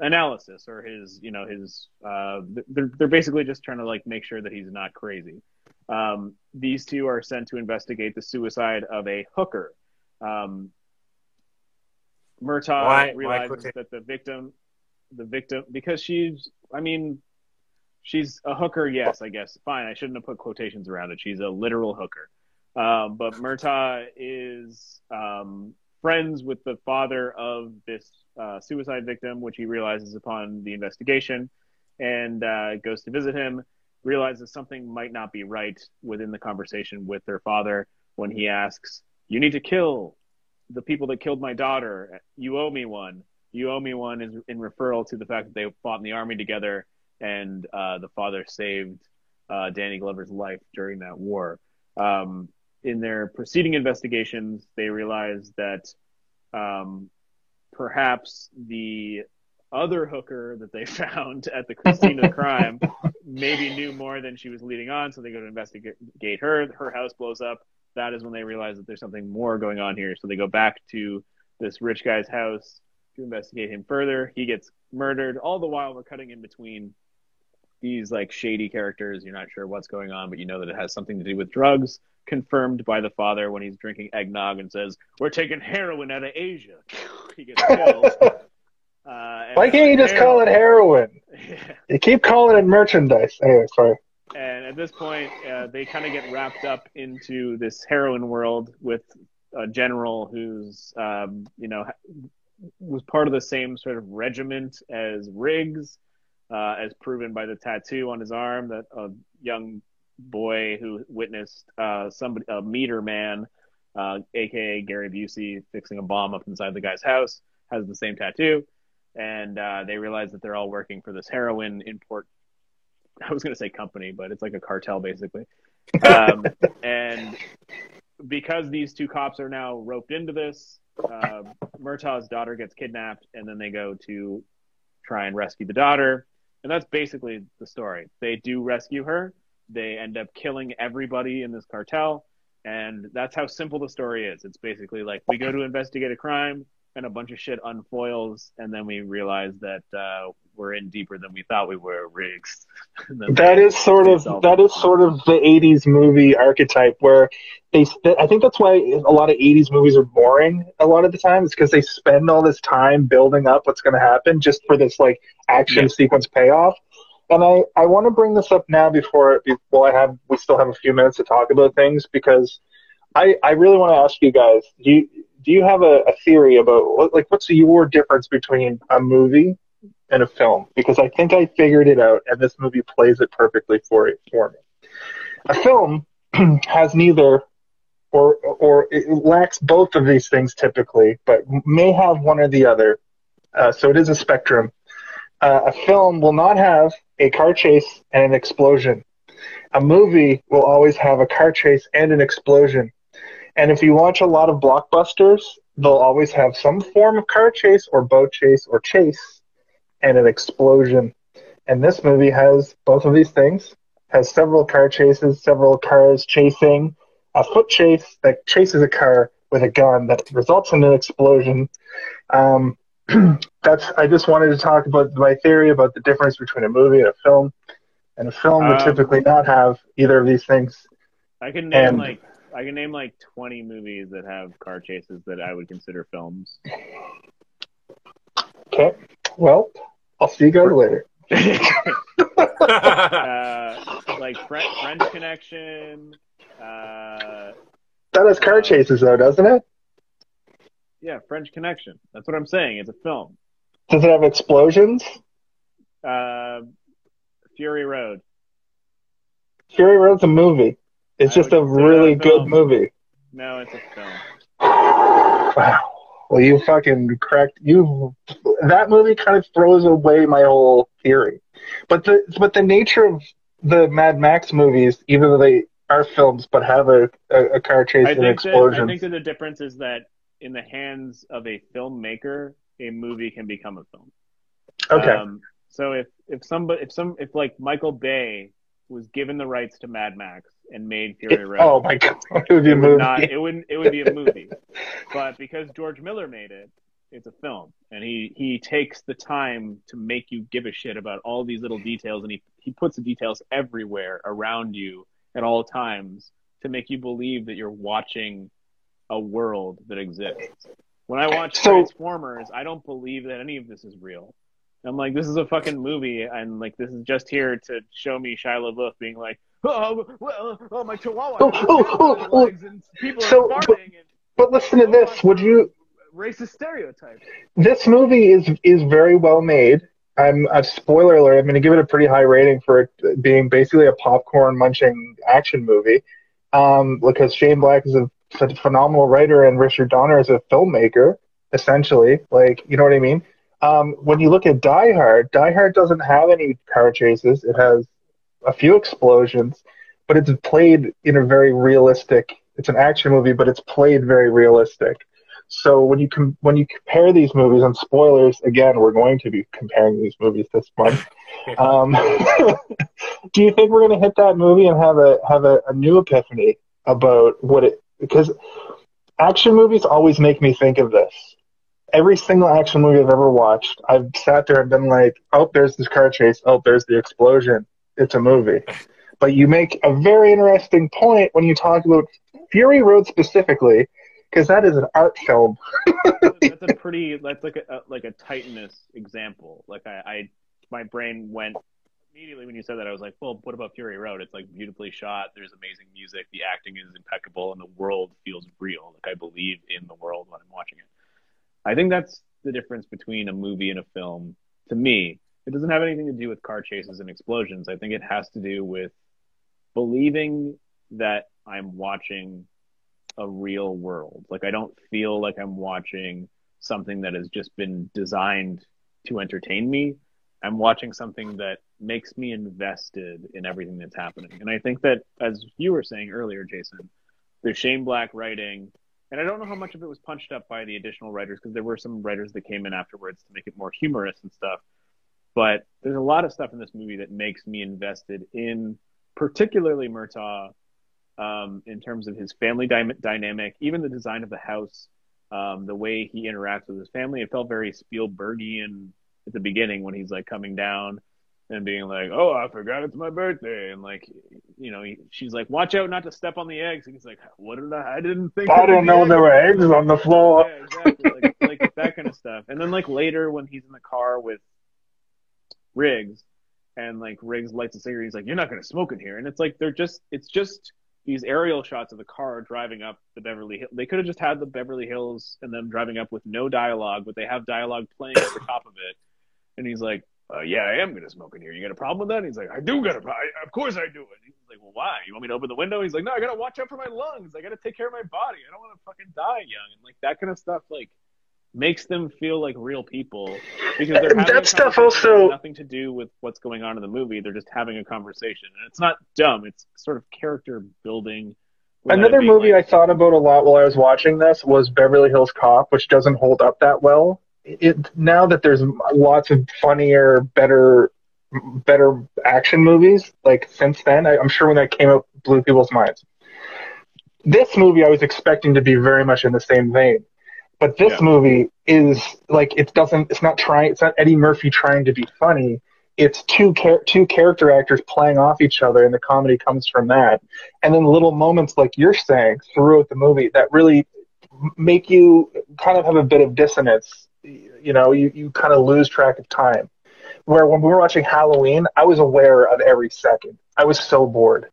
analysis or his, you know, his. Uh, they're they're basically just trying to like make sure that he's not crazy. Um, these two are sent to investigate the suicide of a hooker. Um, Murtaugh Why- why realizes quotation? that the victim, the victim, because she's, I mean, she's a hooker. Yes, I guess. Fine. I shouldn't have put quotations around it. She's a literal hooker. Um, but Murtaugh is um, friends with the father of this uh, suicide victim, which he realizes upon the investigation, and uh, goes to visit him. Realizes something might not be right within the conversation with their father when he asks, "You need to kill the people that killed my daughter. You owe me one. You owe me one." Is in referral to the fact that they fought in the army together, and uh, the father saved uh, Danny Glover's life during that war. Um, in their preceding investigations, they realized that um, perhaps the other hooker that they [LAUGHS] found at the the crime maybe knew more than she was leading on, so they go to investigate her. Her house blows up. That is when they realize that there's something more going on here. So they go back to this rich guy's house to investigate him further. He gets murdered. All the while, we're cutting in between these like shady characters. You're not sure what's going on, but you know that it has something to do with drugs. Confirmed by the father when he's drinking eggnog and says, "We're taking heroin out of Asia." [LAUGHS] he gets killed. [LAUGHS] Uh, Why can't you just call it heroin? Yeah. [LAUGHS] You keep calling it merchandise. Anyway, sorry. And at this point, uh, they kind of get wrapped up into this heroin world with a general who's, um, you know, was part of the same sort of regiment as Riggs, uh, as proven by the tattoo on his arm that a young boy who witnessed uh, somebody, a meter man, uh, aka Gary Busey, fixing a bomb up inside the guy's house, has the same tattoo. And uh, they realize that they're all working for this heroin import I was going to say company, but it's like a cartel basically. Um, [LAUGHS] and because these two cops are now roped into this, uh, Murtaugh's daughter gets kidnapped, and then they go to try and rescue the daughter. And that's basically the story. They do rescue her, they end up killing everybody in this cartel. And that's how simple the story is. It's basically like we go to investigate a crime, and a bunch of shit unfoils, and then we realize that uh, we're in deeper than we thought we were. Riggs. [LAUGHS] that is sort of that is sort of the '80s movie archetype where they. I think that's why a lot of '80s movies are boring. A lot of the time, it's because they spend all this time building up what's going to happen just for this like action yeah. sequence payoff. And I, I want to bring this up now before, before I have, we still have a few minutes to talk about things because I, I really want to ask you guys, do you, do you have a, a theory about like what's your difference between a movie and a film? Because I think I figured it out, and this movie plays it perfectly for it for me. A film [CLEARS THROAT] has neither or or it lacks both of these things typically, but may have one or the other. Uh, so it is a spectrum. Uh, a film will not have a car chase and an explosion. A movie will always have a car chase and an explosion. And if you watch a lot of blockbusters, they'll always have some form of car chase or boat chase or chase and an explosion. And this movie has both of these things. Has several car chases, several cars chasing, a foot chase that chases a car with a gun that results in an explosion. Um, [CLEARS THROAT] that's. I just wanted to talk about my theory about the difference between a movie and a film. And a film would um, typically not have either of these things. I can name and, like I can name like 20 movies that have car chases that I would consider films. Okay. Well, I'll see you guys later. [LAUGHS] uh, like French, French Connection. Uh, that has car uh, chases, though, doesn't it? Yeah, French Connection. That's what I'm saying. It's a film. Does it have explosions? Uh, Fury Road. Fury Road's a movie. It's just a really a good movie. No, it's a film. wow. [SIGHS] Well, you fucking correct. You that movie kind of throws away my whole theory. But the but the nature of the Mad Max movies, even though they are films, but have a, a, a car chase and explosion. I think that the difference is that in the hands of a filmmaker, a movie can become a film. Okay. Um, so if if somebody if some if like Michael Bay was given the rights to Mad Max and made Fury Road. Oh my god, [LAUGHS] it would be a movie. Not, it wouldn't. It would be a movie. but because George Miller made it, it's a film, and he he takes the time to make you give a shit about all these little details, and he he puts the details everywhere around you at all times to make you believe that you're watching a world that exists. When I watch so, Transformers, I don't believe that any of this is real. I'm like, this is a fucking movie, and like, this is just here to show me Shia LaBeouf being like, oh, well, oh my chihuahua, oh, oh, oh, oh. and people so, are farting. But, and, but listen to this. Would you racist stereotype? This movie is is very well made. I'm a spoiler alert. I'm going to give it a pretty high rating for it being basically a popcorn munching action movie, um, because Shane Black is a phenomenal writer and Richard Donner is a filmmaker. Essentially, like you know what I mean. Um, when you look at Die Hard, Die Hard doesn't have any car chases. It has a few explosions, but it's played in a very realistic. It's an action movie, but it's played very realistic. So when you com- when you compare these movies, and spoilers again, we're going to be comparing these movies this month. [LAUGHS] um, [LAUGHS] do you think we're going to hit that movie and have a have a, a new epiphany about what it? Because action movies always make me think of this every single action movie I've ever watched, I've sat there and been like, oh, there's this car chase. Oh, there's the explosion. It's a movie. But you make a very interesting point when you talk about Fury Road specifically, because that is an art film. that's a [LAUGHS] pretty, that's like a, like a Titanus example. Like I, I, my brain went immediately when you said that. I was like, well, what about Fury Road? It's like beautifully shot. There's amazing music. The acting is impeccable, and the world feels real. Like I believe in the world when I'm watching it. I think that's the difference between a movie and a film. To me, it doesn't have anything to do with car chases and explosions. I think it has to do with believing that I'm watching a real world. Like I don't feel like I'm watching something that has just been designed to entertain me. I'm watching something that makes me invested in everything that's happening. And I think that as you were saying earlier, Jason, there's Shane Black writing, and I don't know how much of it was punched up by the additional writers because there were some writers that came in afterwards to make it more humorous and stuff. But there's a lot of stuff in this movie that makes me invested in particularly Murtaugh, um, in terms of his family dy- dynamic, even the design of the house, um, the way he interacts with his family. It felt very Spielbergian at the beginning when he's like coming down and being like, "Oh, I forgot it's my birthday," and like, you know, he, she's like, "Watch out not to step on the eggs." And he's like, "What did I? I didn't think." I didn't know there were eggs on the floor. Yeah, exactly. like, [LAUGHS] like that kind of stuff. And then like later when he's in the car with Riggs, and like Riggs lights a cigarette, he's like, "You're not gonna smoke in here," and it's like they're just, it's just these aerial shots of the car driving up the Beverly Hills. They could have just had the Beverly Hills and them driving up with no dialogue, but they have dialogue playing over top of it. And he's like, uh, "Yeah, I am gonna smoke in here. You got a problem with that?" And he's like, "I do got a problem. Of course I do it." And he's like, "Well, why? You want me to open the window?" He's like, "No, I gotta watch out for my lungs. I gotta take care of my body. I don't want to fucking die young." And like that kind of stuff, like makes them feel like real people because they're having That stuff also- nothing to do with what's going on in the movie. They're just having a conversation, and it's not dumb. It's sort of character building. Another movie like, I thought about a lot while I was watching this was Beverly Hills Cop, which doesn't hold up that well. It now that there's lots of funnier, better, better action movies like since then. I, I'm sure when that came out, blew people's minds. This movie I was expecting to be very much in the same vein, but this Yeah. movie is like it doesn't. It's not trying. It's not Eddie Murphy trying to be funny. It's two char- two character actors playing off each other, and the comedy comes from that and then little moments like you're saying throughout the movie that really make you kind of have a bit of dissonance you know you, you kind of lose track of time. Where when we were watching halloween i was aware of every second. I was so bored.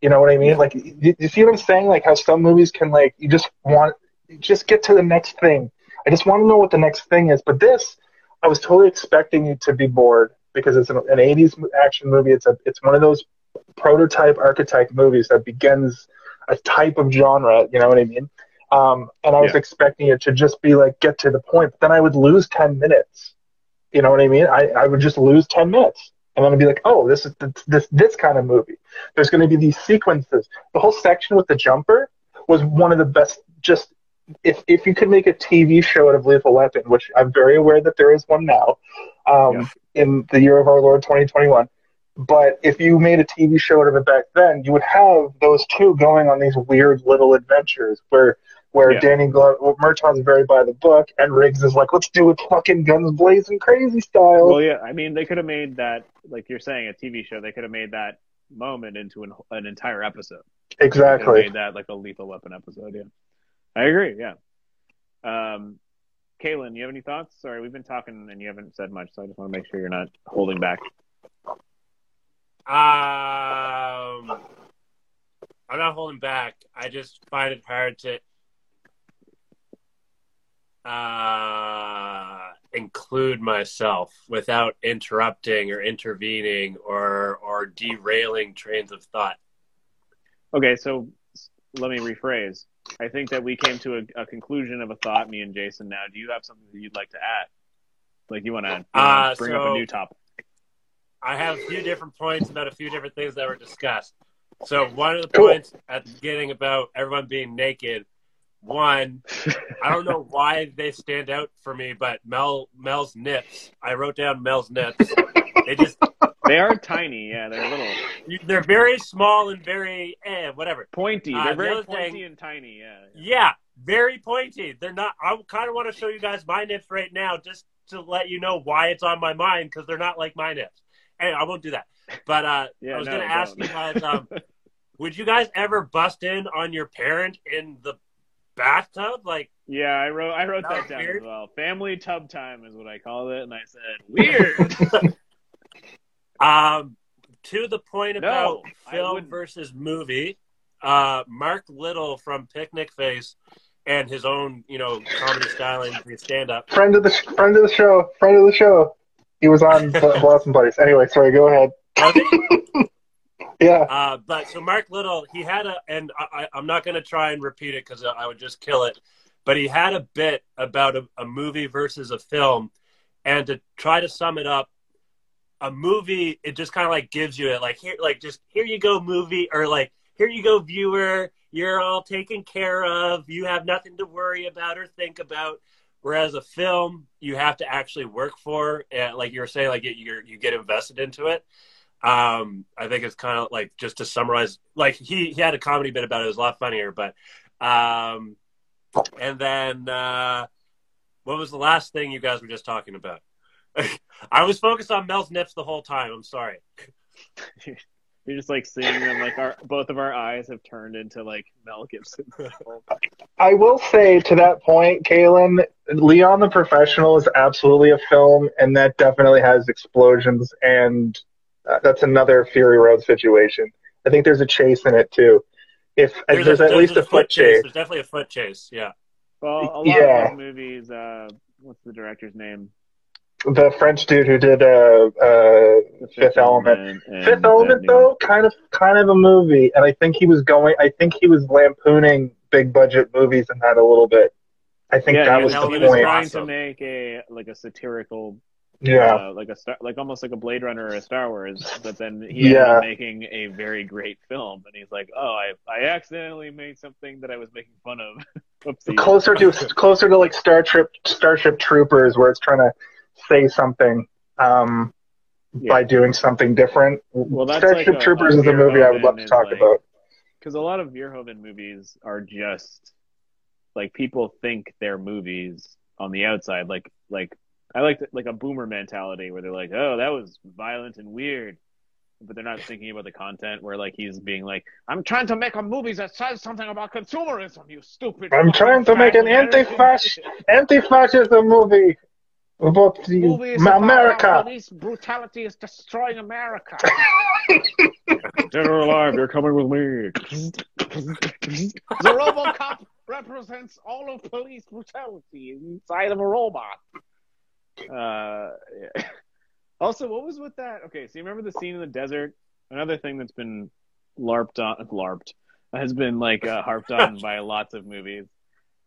You know what i mean? Like you, you see what i'm saying? Like how some movies can like you just want you just get to the next thing. I just want to know what the next thing is. But this i was totally expecting you to be bored because it's an, an 80s action movie. It's a it's one of those prototype archetype movies that begins a type of genre, you know what I mean? Um, and I was Yeah. expecting it to just be like get to the point, but then I would lose ten minutes. You know what I mean? I, I would just lose ten minutes, and then I'd be like, oh, this is this this, this kind of movie. There's going to be these sequences. The whole section with the jumper was one of the best. Just if if you could make a TV show out of Lethal Weapon, which I'm very aware that there is one now, um, in the year of our Lord 2021. But if you made a TV show out of it back then, you would have those two going on these weird little adventures where where Yeah. Danny Glove, well, Murtaugh's very by the book, and Riggs is like, let's do it fucking guns blazing crazy style. Well, yeah, I mean, they could have made that, like you're saying, a TV show. They could have made that moment into an, an entire episode. They exactly. made that like a Lethal Weapon episode. Yeah, I agree. Yeah. Um, Kaylin, you have any thoughts? Sorry, we've been talking and you haven't said much, so I just want to make sure you're not holding back. Um, I'm not holding back. I just find it hard to uh, include myself without interrupting or intervening or or derailing trains of thought. Okay, so let me rephrase. I think that we came to a, a conclusion of a thought, me and Jason. Now, do you have something that you'd like to add? Like you want to Uh, bring up a new topic? I have a few different points about a few different things that were discussed. So one of the Cool. points at the beginning about everyone being naked. One, I don't know [LAUGHS] why they stand out for me, but Mel Mel's nips. I wrote down Mel's nips. They just [LAUGHS] They are tiny. Yeah, they're little they're very small and very eh, whatever. pointy. Uh, They're the very pointy thing- and tiny. Yeah. Yeah, very pointy. They're not. I kind of want to show you guys my nips right now, just to let you know why it's on my mind because they're not like my nips. And I won't do that. But uh, [LAUGHS] Yeah, I was no, going to ask you guys, um, would you guys ever bust in on your parent in the bathtub? Like, Yeah, I wrote I wrote That that down weird. as well. Family tub time is what I called it, and I said weird. [LAUGHS] um, to the point about I film versus movie, uh, Mark Little from Picnic Face and his own, you know, comedy styling, his stand-up. Friend of the friend of the show, friend of the show. He was on [LAUGHS] Blossom Buddies. Anyway, sorry. Go ahead. [LAUGHS] Yeah. Uh, but so Mark Little, he had a, and I, I'm not going to try and repeat it because I would just kill it. But he had a bit about a, a movie versus a film, and to try to sum it up, a movie it just kind of like gives you it like here, like just here you go movie, or like here you go viewer, you're all taken care of, you have nothing to worry about or think about. Whereas a film, you have to actually work for, uh, like you were saying, like you you get invested into it. Um, I think it's kind of like just to summarize, like he he had a comedy bit about it. It was a lot funnier, but um, and then uh, what was the last thing you guys were just talking about? [LAUGHS] I was focused on Mel's nips the whole time. I'm sorry. [LAUGHS] You're just like seeing them, like our both of our eyes have turned into like Mel Gibson. I will say to that point, Kalen, Leon the Professional is absolutely a film, and that definitely has explosions, and uh, that's another Fury Road situation. I think there's a chase in it too. If there's, there's a, at there's least a, foot chase. There's definitely a foot chase. Yeah. Well, a lot Yeah. of those movies. Uh, what's the director's name? The French dude who did uh, uh, The Fifth Element. and Fifth Element, new though, kind of kind of a movie, and I think he was going. I think he was lampooning big budget movies in that a little bit. I think Yeah, that was was, the he Element was trying awesome. to make a like a satirical, Yeah, uh, like a star, like almost like a Blade Runner or a Star Wars. But then he ended Yeah. up making a very great film, and he's like, "Oh, I I accidentally made something that I was making fun of." [LAUGHS] Closer to closer to like Star Trip Starship Troopers, where it's trying to say something um, Yeah. by doing something different. Well, that's Starship like a- Troopers a is a movie I would love to talk like- about. because a lot of Verhoeven movies are just like people think they're movies on the outside. Like like I like the, like a boomer mentality where they're like, oh, that was violent and weird, but they're not thinking about the content. Where like he's being like, I'm trying to make a movie that says something about consumerism. You stupid. I'm trying to make an anti-fascist anti-fascism movie about the Movies Ma- about America. police brutality is destroying America. Dead or alive, you're coming with me. the RoboCop represents all of police brutality inside of a robot. Uh, yeah. [LAUGHS] Also, what was with that? Okay, so you remember the scene in the desert? Another thing that's been larped on, larped has been like uh, harped on [LAUGHS] by lots of movies.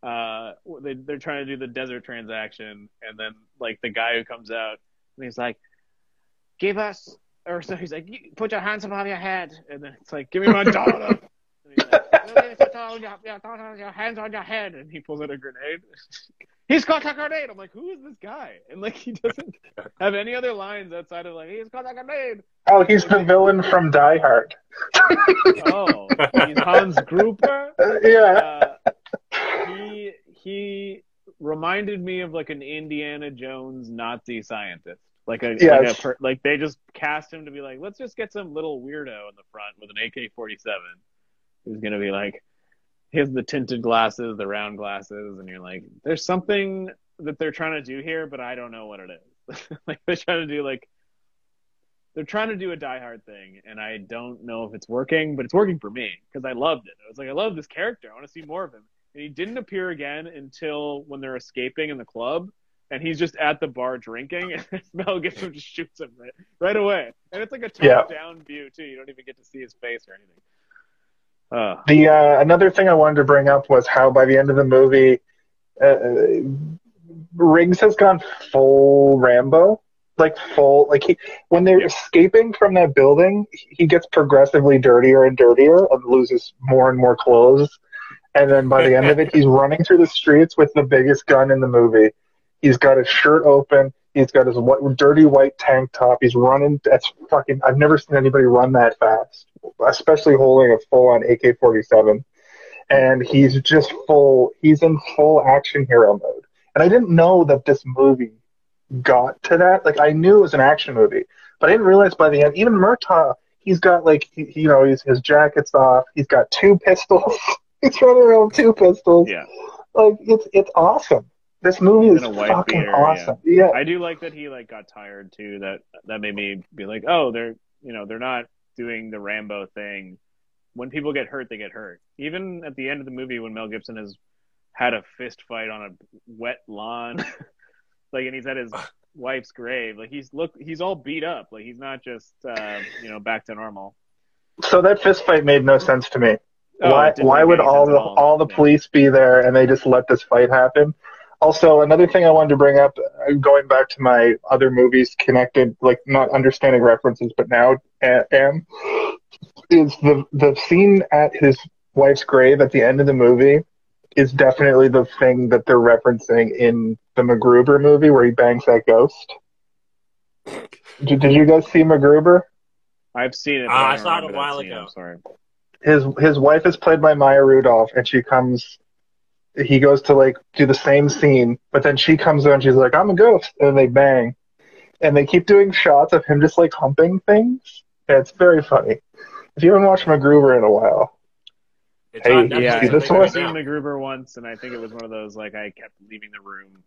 Uh, they, they're trying to do the desert transaction, and then like the guy who comes out and he's like, "Give us," or so he's like, "Put your hands above your head," and then it's like, "Give me my [LAUGHS] daughter." And he's like, "Put your, your, your daughter- your hands on your head, and he pulls out a grenade. He's got grenade. I'm like, who is this guy? And like, he doesn't have any other lines outside of like, he's got grenade. Oh, he's the villain from Die Hard. [LAUGHS] Oh, he's Hans Gruber. [LAUGHS] Yeah. Uh, he he reminded me of like an Indiana Jones Nazi scientist. Like a, like, a per, like they just cast him to be like, let's just get some little weirdo in the front with an AK-47 who's gonna be like, here's the tinted glasses, the round glasses, and you're like, there's something that they're trying to do here, but I don't know what it is. [LAUGHS] like they're trying to do like they're trying to do a Die Hard thing, and I don't know if it's working, but it's working for me because I loved it. I was like, I love this character. I want to see more of him. And he didn't appear again until when they're escaping in the club, and he's just at the bar drinking, [LAUGHS] and Mel Gibson just shoots him right, right away. And it's like a top-down view too. You don't even get to see his face or anything. Uh, The uh, another thing I wanted to bring up was how by the end of the movie, uh, Riggs has gone full Rambo, like full like he when they're escaping from that building, he gets progressively dirtier and dirtier and loses more and more clothes. And then by the end of it, he's [LAUGHS] running through the streets with the biggest gun in the movie. He's got his shirt open. He's got his white, dirty white tank top. He's running. That's fucking. I've never seen anybody run that fast, especially holding a full-on AK-47. And he's just full. He's in full action hero mode. And I didn't know that this movie got to that. Like I knew it was an action movie, but I didn't realize by the end. Even Murtaugh, he's got like he, you know, he's, his jacket's off. He's got two pistols. [LAUGHS] he's running around with two pistols. yeah, Like it's it's awesome. This movie is In a white fucking beater, awesome. Yeah. I do like that he like got tired too. That that made me be like, oh, they're you know they're not doing the Rambo thing. When people get hurt, they get hurt. Even at the end of the movie, when Mel Gibson has had a fist fight on a wet lawn, [LAUGHS] like, and he's at his wife's grave, like he's look, he's all beat up. Like he's not just uh, you know back to normal. So that fist fight made no sense to me. Oh, why why would all the all. all the Yeah. police be there and they just let this fight happen? Also, another thing I wanted to bring up, uh, going back to my other movies connected, like not understanding references, but now a- am, is the the scene at his wife's grave at the end of the movie is definitely the thing that they're referencing in the MacGruber movie where he bangs that ghost. Did, did you guys see MacGruber? I've seen it. but Ah, I saw it a while ago. I'm sorry. his his wife is played by Maya Rudolph, and she comes. He goes to like do the same scene, but then she comes in and she's like, "I'm a ghost," and they bang, and they keep doing shots of him just like humping things. And it's very funny. If you haven't watched MacGruber in a while, It's Hey, on Netflix, Yeah, see I this think, one? I've seen. MacGruber once, and I think it was one of those like I kept leaving the room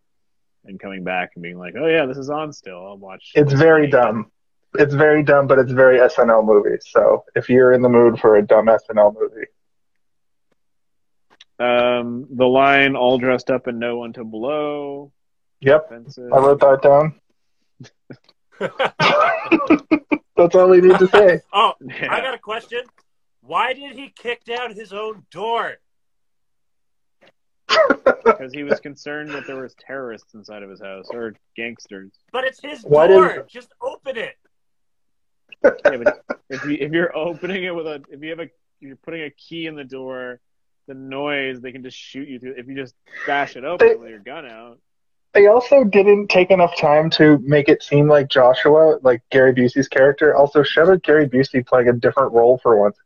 and coming back and being like, "Oh yeah, this is on still. I'll watch." it's very dumb. It's very dumb, but it's very SNL movie. So if you're in the mood for a dumb SNL movie, Um, the line "all dressed up and no one to blow." yep, Offensive. I wrote that down. [LAUGHS] That's all we need to say. [LAUGHS] oh, Yeah. I got a question. Why did he kick down his own door? because he was concerned that there was terrorists inside of his house or gangsters. But it's his Why door. did- Just open it. Yeah, but if you if you're opening it with a if you have a if you're putting a key in the door, the noise they can just shoot you through. If you just bash it open They- with your gun out, They also didn't take enough time to make it seem like Joshua, like Gary Busey's character. Also, shout out Gary Busey playing a different role for once.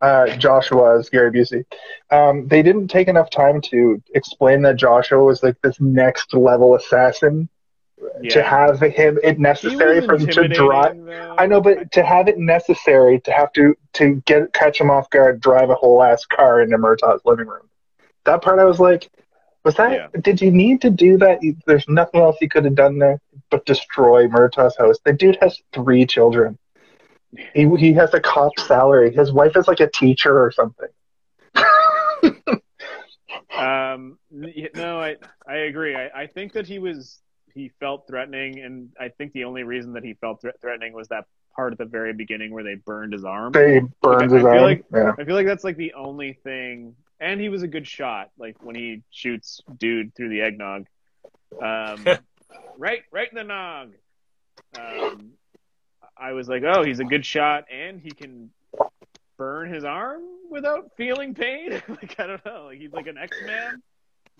Uh, Joshua as Gary Busey. Um, they didn't take enough time to explain that Joshua was like this next level assassin. To have him it necessary for him to drive. though. I know, but to have it necessary to have to to get catch him off guard, drive a whole ass car into Murtaugh's living room. That part, I was like, was that? Yeah. Did you need to do that? There's nothing else you could have done there but destroy Murtaugh's house. The dude has three children. He he has a cop salary. His wife is like a teacher or something. [LAUGHS] Um, no, I I agree. I, I think that he was he felt threatening, and I think the only reason that he felt thre- threatening was that part at the very beginning where they burned his arm. They burns I his feel arm. like- yeah. I feel like that's like the only thing. And he was a good shot, like when he shoots dude through the eggnog, um, [LAUGHS] right, right in the nog. Um, I was like, oh, he's a good shot, and he can burn his arm without feeling pain. [LAUGHS] like I don't know, like he's like an X Man.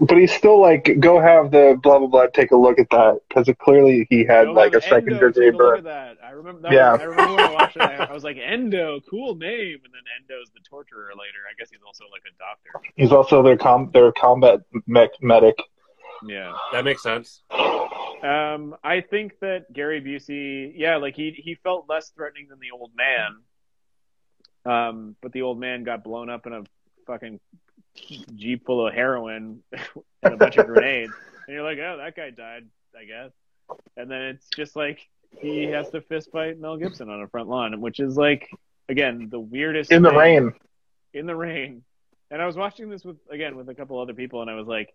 But he's still like, go have the blah blah blah. Take a look at that because clearly he had like a second degree Look burn. that. I remember. That Yeah. was, I remember when I watched it. I, I was like, Endo, cool name, and then Endo's the torturer later. I guess he's also like a doctor. He's also their com their combat mech medic. Yeah. That makes sense. Um, I think that Gary Busey, yeah, like he he felt less threatening than the old man. Um, but the old man got blown up in a fucking jeep full of heroin [LAUGHS] and a bunch of grenades, and you're like, oh, that guy died, I guess. And then it's just like he has to fist fight Mel Gibson on a front lawn, which is like, again, the weirdest In the rain. in the rain. And I was watching this with again with a couple other people, and I was like,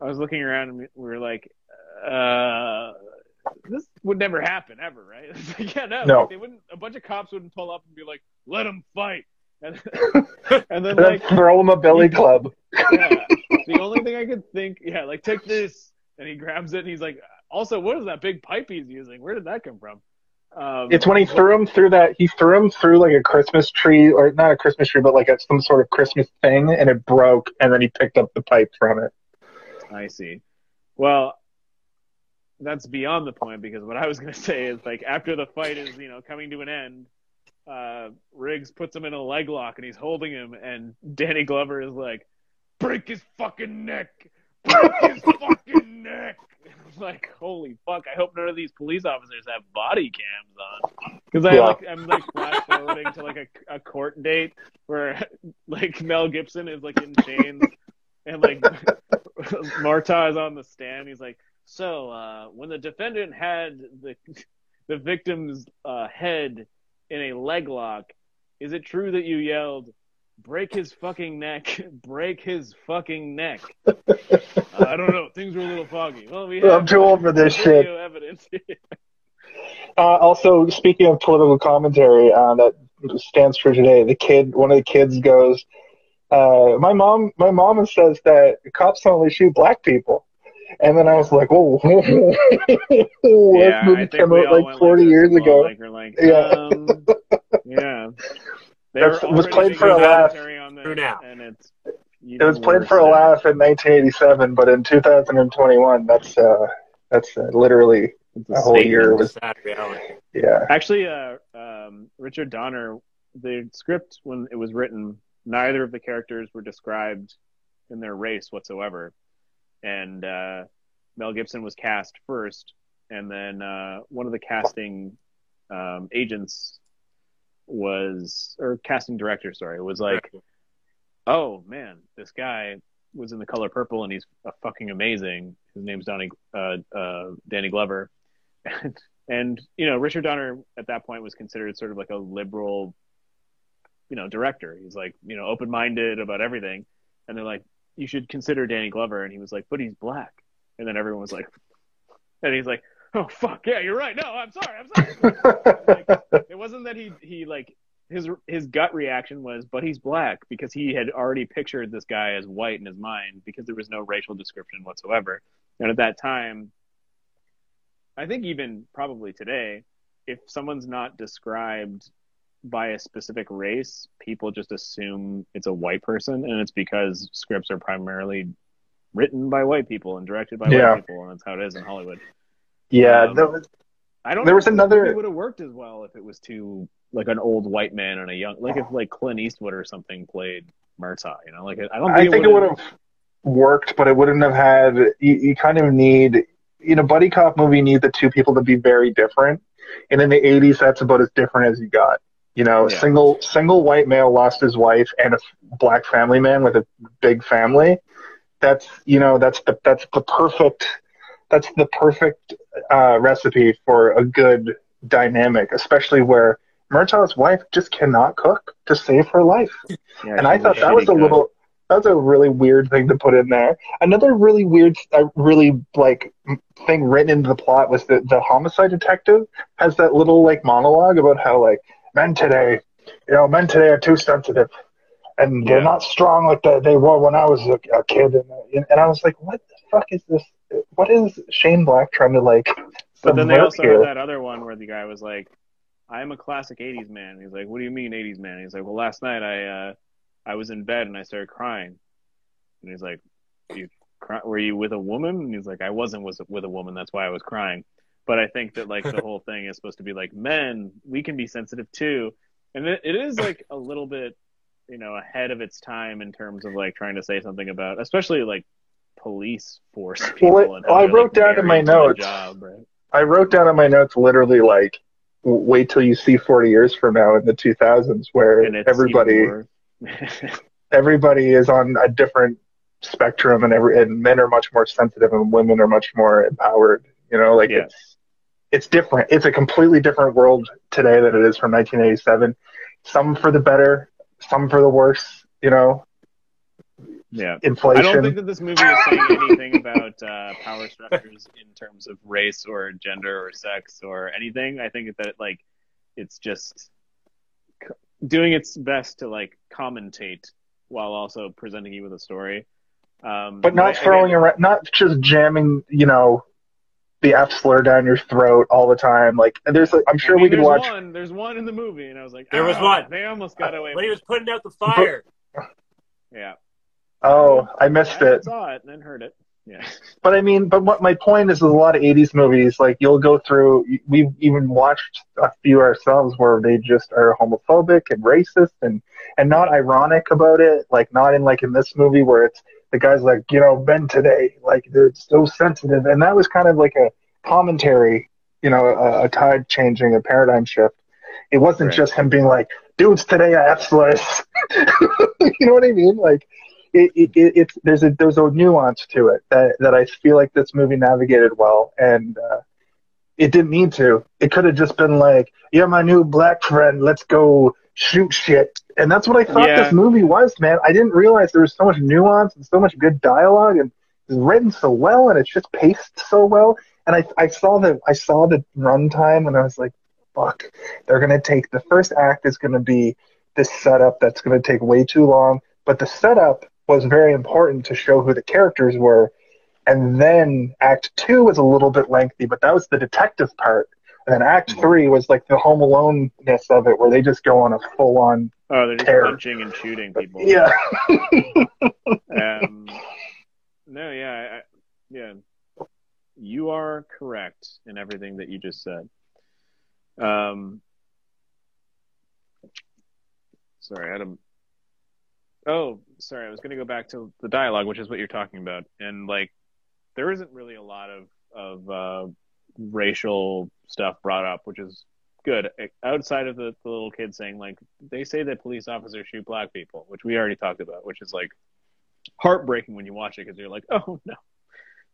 I was looking around, and we were like, uh, this would never happen ever, right? [LAUGHS] Like, yeah, no, No. Like, they wouldn't. A bunch of cops wouldn't pull up and be like, "Let them fight," and, [LAUGHS] and then like, throw him a billy club. yeah, [LAUGHS] the only thing I could think, yeah, like take this, and he grabs it, and he's like, also, what is that big pipe he's using? Where did that come from? Um, It's when he threw him through that. He threw him through like a Christmas tree, or not a Christmas tree, but like a, some sort of Christmas thing, and it broke, and then he picked up the pipe from it. I see. Well, that's beyond the point because what I was going [LAUGHS] to say is like after the fight is you know coming to an end, uh, Riggs puts him in a leg lock and he's holding him, and Danny Glover is like, "Break his fucking neck! Break his [LAUGHS] fucking neck!" [LAUGHS] Like, holy fuck! I hope none of these police officers have body cams on because I Yeah. like I'm like flash forwarding to like a, a court date where [LAUGHS] like Mel Gibson is like in chains and like Murtaugh is on the stand. He's like, so uh, when the defendant had the the victim's uh, head in a leg lock, is it true that you yelled, "Break his fucking neck! [LAUGHS] Break his fucking neck"? uh, I don't know. Things were a little foggy. Well, we [LAUGHS] have I'm too old for this shit. evidence. [LAUGHS] Uh, also, speaking of political commentary uh, that stands for today, the kid, one of the kids goes, uh, "My mom, my mama says that cops only shoot black people." And then I was like, "Whoa, [LAUGHS] that yeah, I movie think came out all like went 40 like this years ago." Like, like, Yeah. um, yeah. [LAUGHS] They That's- were it was played for a laugh. this, True now. and it's It was played for a laugh in 1987, but in 2021, that's uh, that's uh, literally It's a whole year. Was Sad reality. Yeah. Actually, uh, um, Richard Donner, the script when it was written, neither of the characters were described in their race whatsoever, and uh, Mel Gibson was cast first, and then uh, one of the casting um, agents was or casting director, sorry, was like, "Oh man, this guy was in the color purple and he's a fucking amazing. His name's Donnie uh, uh, Danny Glover." And, [LAUGHS] and you know, Richard Donner at that point was considered sort of like a liberal, you know, director. He's like, you know, open-minded about everything. And they're like, "You should consider Danny Glover." And he was like, "But he's black." And then everyone was like, and he's like, "Oh fuck yeah, you're right. No, I'm sorry. I'm sorry." [LAUGHS] like, it wasn't that he he like his his gut reaction was, but he's black because he had already pictured this guy as white in his mind because there was no racial description whatsoever. And at that time, I think even probably today, if someone's not described by a specific race, people just assume it's a white person, and it's because scripts are primarily written by white people and directed by Yeah. white people, and that's how it is in Hollywood. Yeah. Um, was- I don't. There was another- movie would have worked as well if it was too like an old white man and a young, like if like Clint Eastwood or something played Murtaugh. You know, like I don't I think, think it would have worked, but it wouldn't have had. You, you kind of need, you know, buddy cop movie need the two people to be very different, and in the '80s, that's about as different as you got. You know, Yeah. single single white male lost his wife, and a black family man with a big family. That's you know that's the that's the perfect that's the perfect uh, recipe for a good dynamic, especially where Murtaugh's wife just cannot cook to save her life Yeah, and I thought that was a cook. little that was a really weird thing to put in there. Another really weird, uh, really like thing written into the plot was that the homicide detective has that little like monologue about how like men today, you know, men today are too sensitive, and they're Yeah. not strong like they, they were when I was a, a kid. And, and I was like, what the fuck is this? What is Shane Black trying to like? But then they also here? had that other one where the guy was like, "I'm a classic '80s man." He's like, "What do you mean '80s man?" He's like, "Well, last night I uh, I was in bed and I started crying." And he's like, "You cry- were you with a woman?" And he's like, "I wasn't was with a woman. That's why I was crying." But I think that like the [LAUGHS] whole thing is supposed to be like, men, we can be sensitive too, and it, it is like a little bit, you know, ahead of its time in terms of like trying to say something about, especially like police force people. Well, and I wrote like, down in my married to the notes- job, right? I wrote down in my notes literally like, wait till you see 40 years from now in the 2000s where everybody [LAUGHS] everybody is on a different spectrum and every and men are much more sensitive and women are much more empowered. You know, like Yeah. it's it's different. It's a completely different world today than it is from 1987. Some for the better, some for the worse. You know, yeah. inflation. I don't think that this movie is saying anything about uh, power structures in terms of race or gender or sex or anything. I think that like it's just doing its best to like commentate while also presenting you with a story. Um, but not throwing again, around, not just jamming. You know. The F slur down your throat all the time. Like, and there's, like, I'm sure I mean, we could watch. One, there's one in the movie, and I was like, There was "Ah, one." They almost got away. when he was putting out the fire. it. Yeah, Oh, I missed I it. saw it and then heard it. Yeah, [LAUGHS] But I mean, but what my point is, is a lot of '80s movies, like you'll go through. We've even watched a few ourselves where they just are homophobic and racist, and and not ironic about it. Like not in like in this movie where it's the guy's like, you know, men today, like they're so sensitive, and that was kind of like a commentary, you know, a, a tide changing, a paradigm shift. It wasn't Right. just him being like, dudes today are slurs. [LAUGHS] you know what I mean? Like it, it, it, it's there's a there's a nuance to it that that I feel like this movie navigated well, and uh, it didn't need to. It could have just been like, "You're my new black friend. Let's go shoot shit," and that's what I thought Yeah. this movie was, man. I didn't realize there was so much nuance and so much good dialogue, and it's written so well, and it's just paced so well. And I I saw the I saw the runtime, and I was like, "Fuck, they're gonna take the first act is gonna be." This setup that's going to take way too long, but the setup was very important to show who the characters were. And then Act Two was a little bit lengthy, but that was the detective part. And then Act Three was like the Home Alone ness of it, where they just go on a full on. oh, they're just Terror. punching and shooting people. Yeah. um, no, yeah, I, I- yeah. You are correct in everything that you just said. Um, sorry, Adam. Oh, sorry. I was going to go back to the dialogue, which is what you're talking about, and like, there isn't really a lot of of uh, racial stuff brought up, which is good. Outside of the, the little kid saying like they say that police officers shoot black people, which we already talked about, which is like heartbreaking when you watch it because you're like, oh no,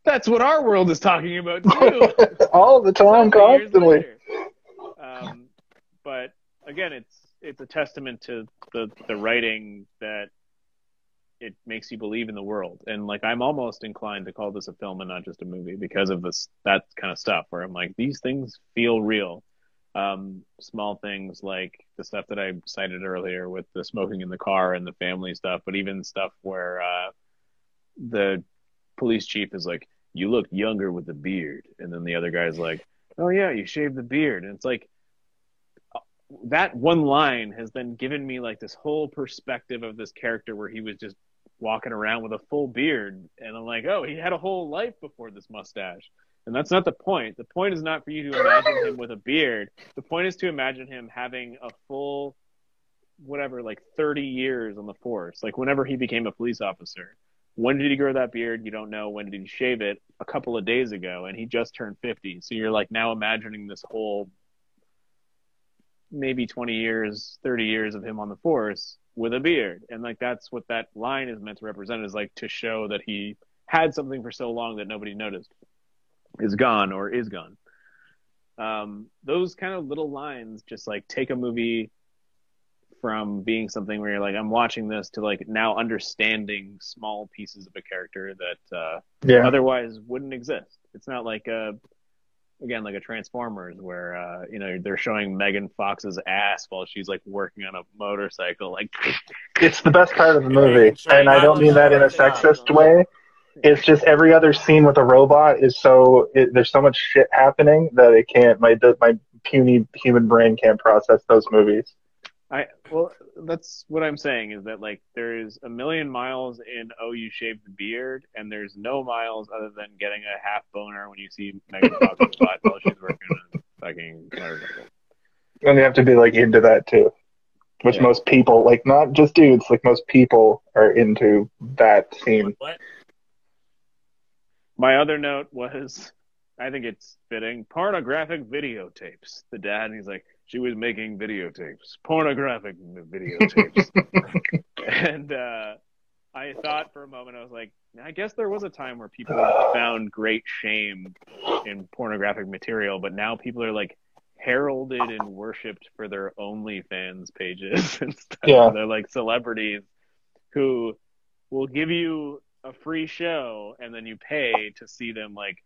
that's what our world is talking about too. [LAUGHS] All the time, constantly. Um, but again, it's it's a testament to the the writing that it makes you believe in the world. And like I'm almost inclined to call this a film and not just a movie because of this that kind of stuff where I'm like these things feel real. Um, small things like the stuff that I cited earlier with the smoking in the car and the family stuff, but even stuff where uh, the police chief is like, "You look younger with the beard," and then the other guy's like, "Oh yeah, you shaved the beard," and it's like that one line has then given me like this whole perspective of this character where he was just walking around with a full beard and I'm like, oh, he had a whole life before this mustache. And that's not the point. The point is not for you to imagine him with a beard. The point is to imagine him having a full whatever like 30 years on the force. Like whenever he became a police officer. When did he grow that beard? You don't know. When did he shave it? A couple of days ago and he just turned 50. So you're like now imagining this whole maybe 20 years, 30 years of him on the force with a beard. And like that's what that line is meant to represent is like to show that he had something for so long that nobody noticed is gone or is gone. Um, those kind of little lines just like take a movie from being something where you're like, I'm watching this to like now understanding small pieces of a character that uh, yeah. otherwise wouldn't exist. It's not like a again like a Transformers where uh, you know they're showing Megan Fox's ass while she's like working on a motorcycle. Like [LAUGHS] it's the best part of the movie, and I don't mean that in a sexist way. It's just every other scene with a robot is so it, there's so much shit happening that it can't my my puny human brain can't process those movies. I well, that's what I'm saying is that like there is a million miles in Oh You Shaved the Beard, and there's no miles other than getting a half boner when you see Megan Fox's [LAUGHS] butt while she's working on fucking motorcycle. And you have to be like into that too, which yeah. most people like, not just dudes, like most people are into that scene. What? My other note was, I think it's fitting, pornographic videotapes. The dad, and he's like she was making videotapes, pornographic videotapes. [LAUGHS] and uh, I thought for a moment, I was like, I guess there was a time where people found great shame in pornographic material, but now people are like heralded and worshipped for their OnlyFans pages [LAUGHS] and stuff. Yeah. They're like celebrities who will give you a free show and then you pay to see them like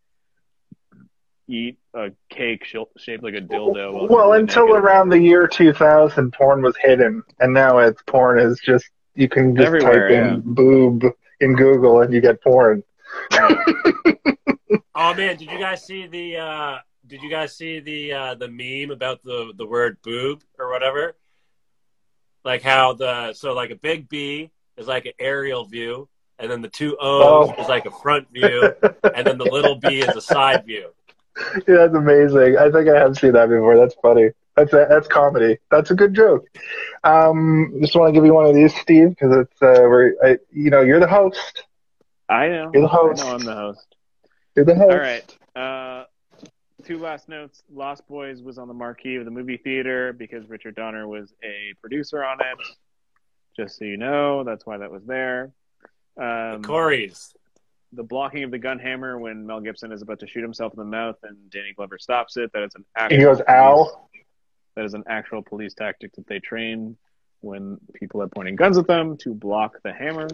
eat a cake shaped like a dildo. Well, until around the year 2000, porn was hidden, and now it's porn is just you can just Everywhere, type in yeah. boob in Google and you get porn. [LAUGHS] oh man, did you guys see the? uh Did you guys see the uh the meme about the the word boob or whatever? Like how the so like a big B is like an aerial view, and then the two O's oh. is like a front view, and then the little B is a side view. [LAUGHS] yeah, that's amazing. I think I have seen that before. That's funny. That's a, that's comedy. That's a good joke. Um, just want to give you one of these, Steve, because it's uh, where I, you know, you're the host. I know. You're the host. I know I'm the host. You're the host. All right. Uh, two last notes. Lost Boys was on the marquee of the movie theater because Richard Donner was a producer on it. Just so you know, that's why that was there. Um, the Corey's the blocking of the gun hammer when Mel Gibson is about to shoot himself in the mouth and Danny Glover stops it. That is an actual he goes, "Ow!" That is an actual police tactic that they train when people are pointing guns at them to block the hammer.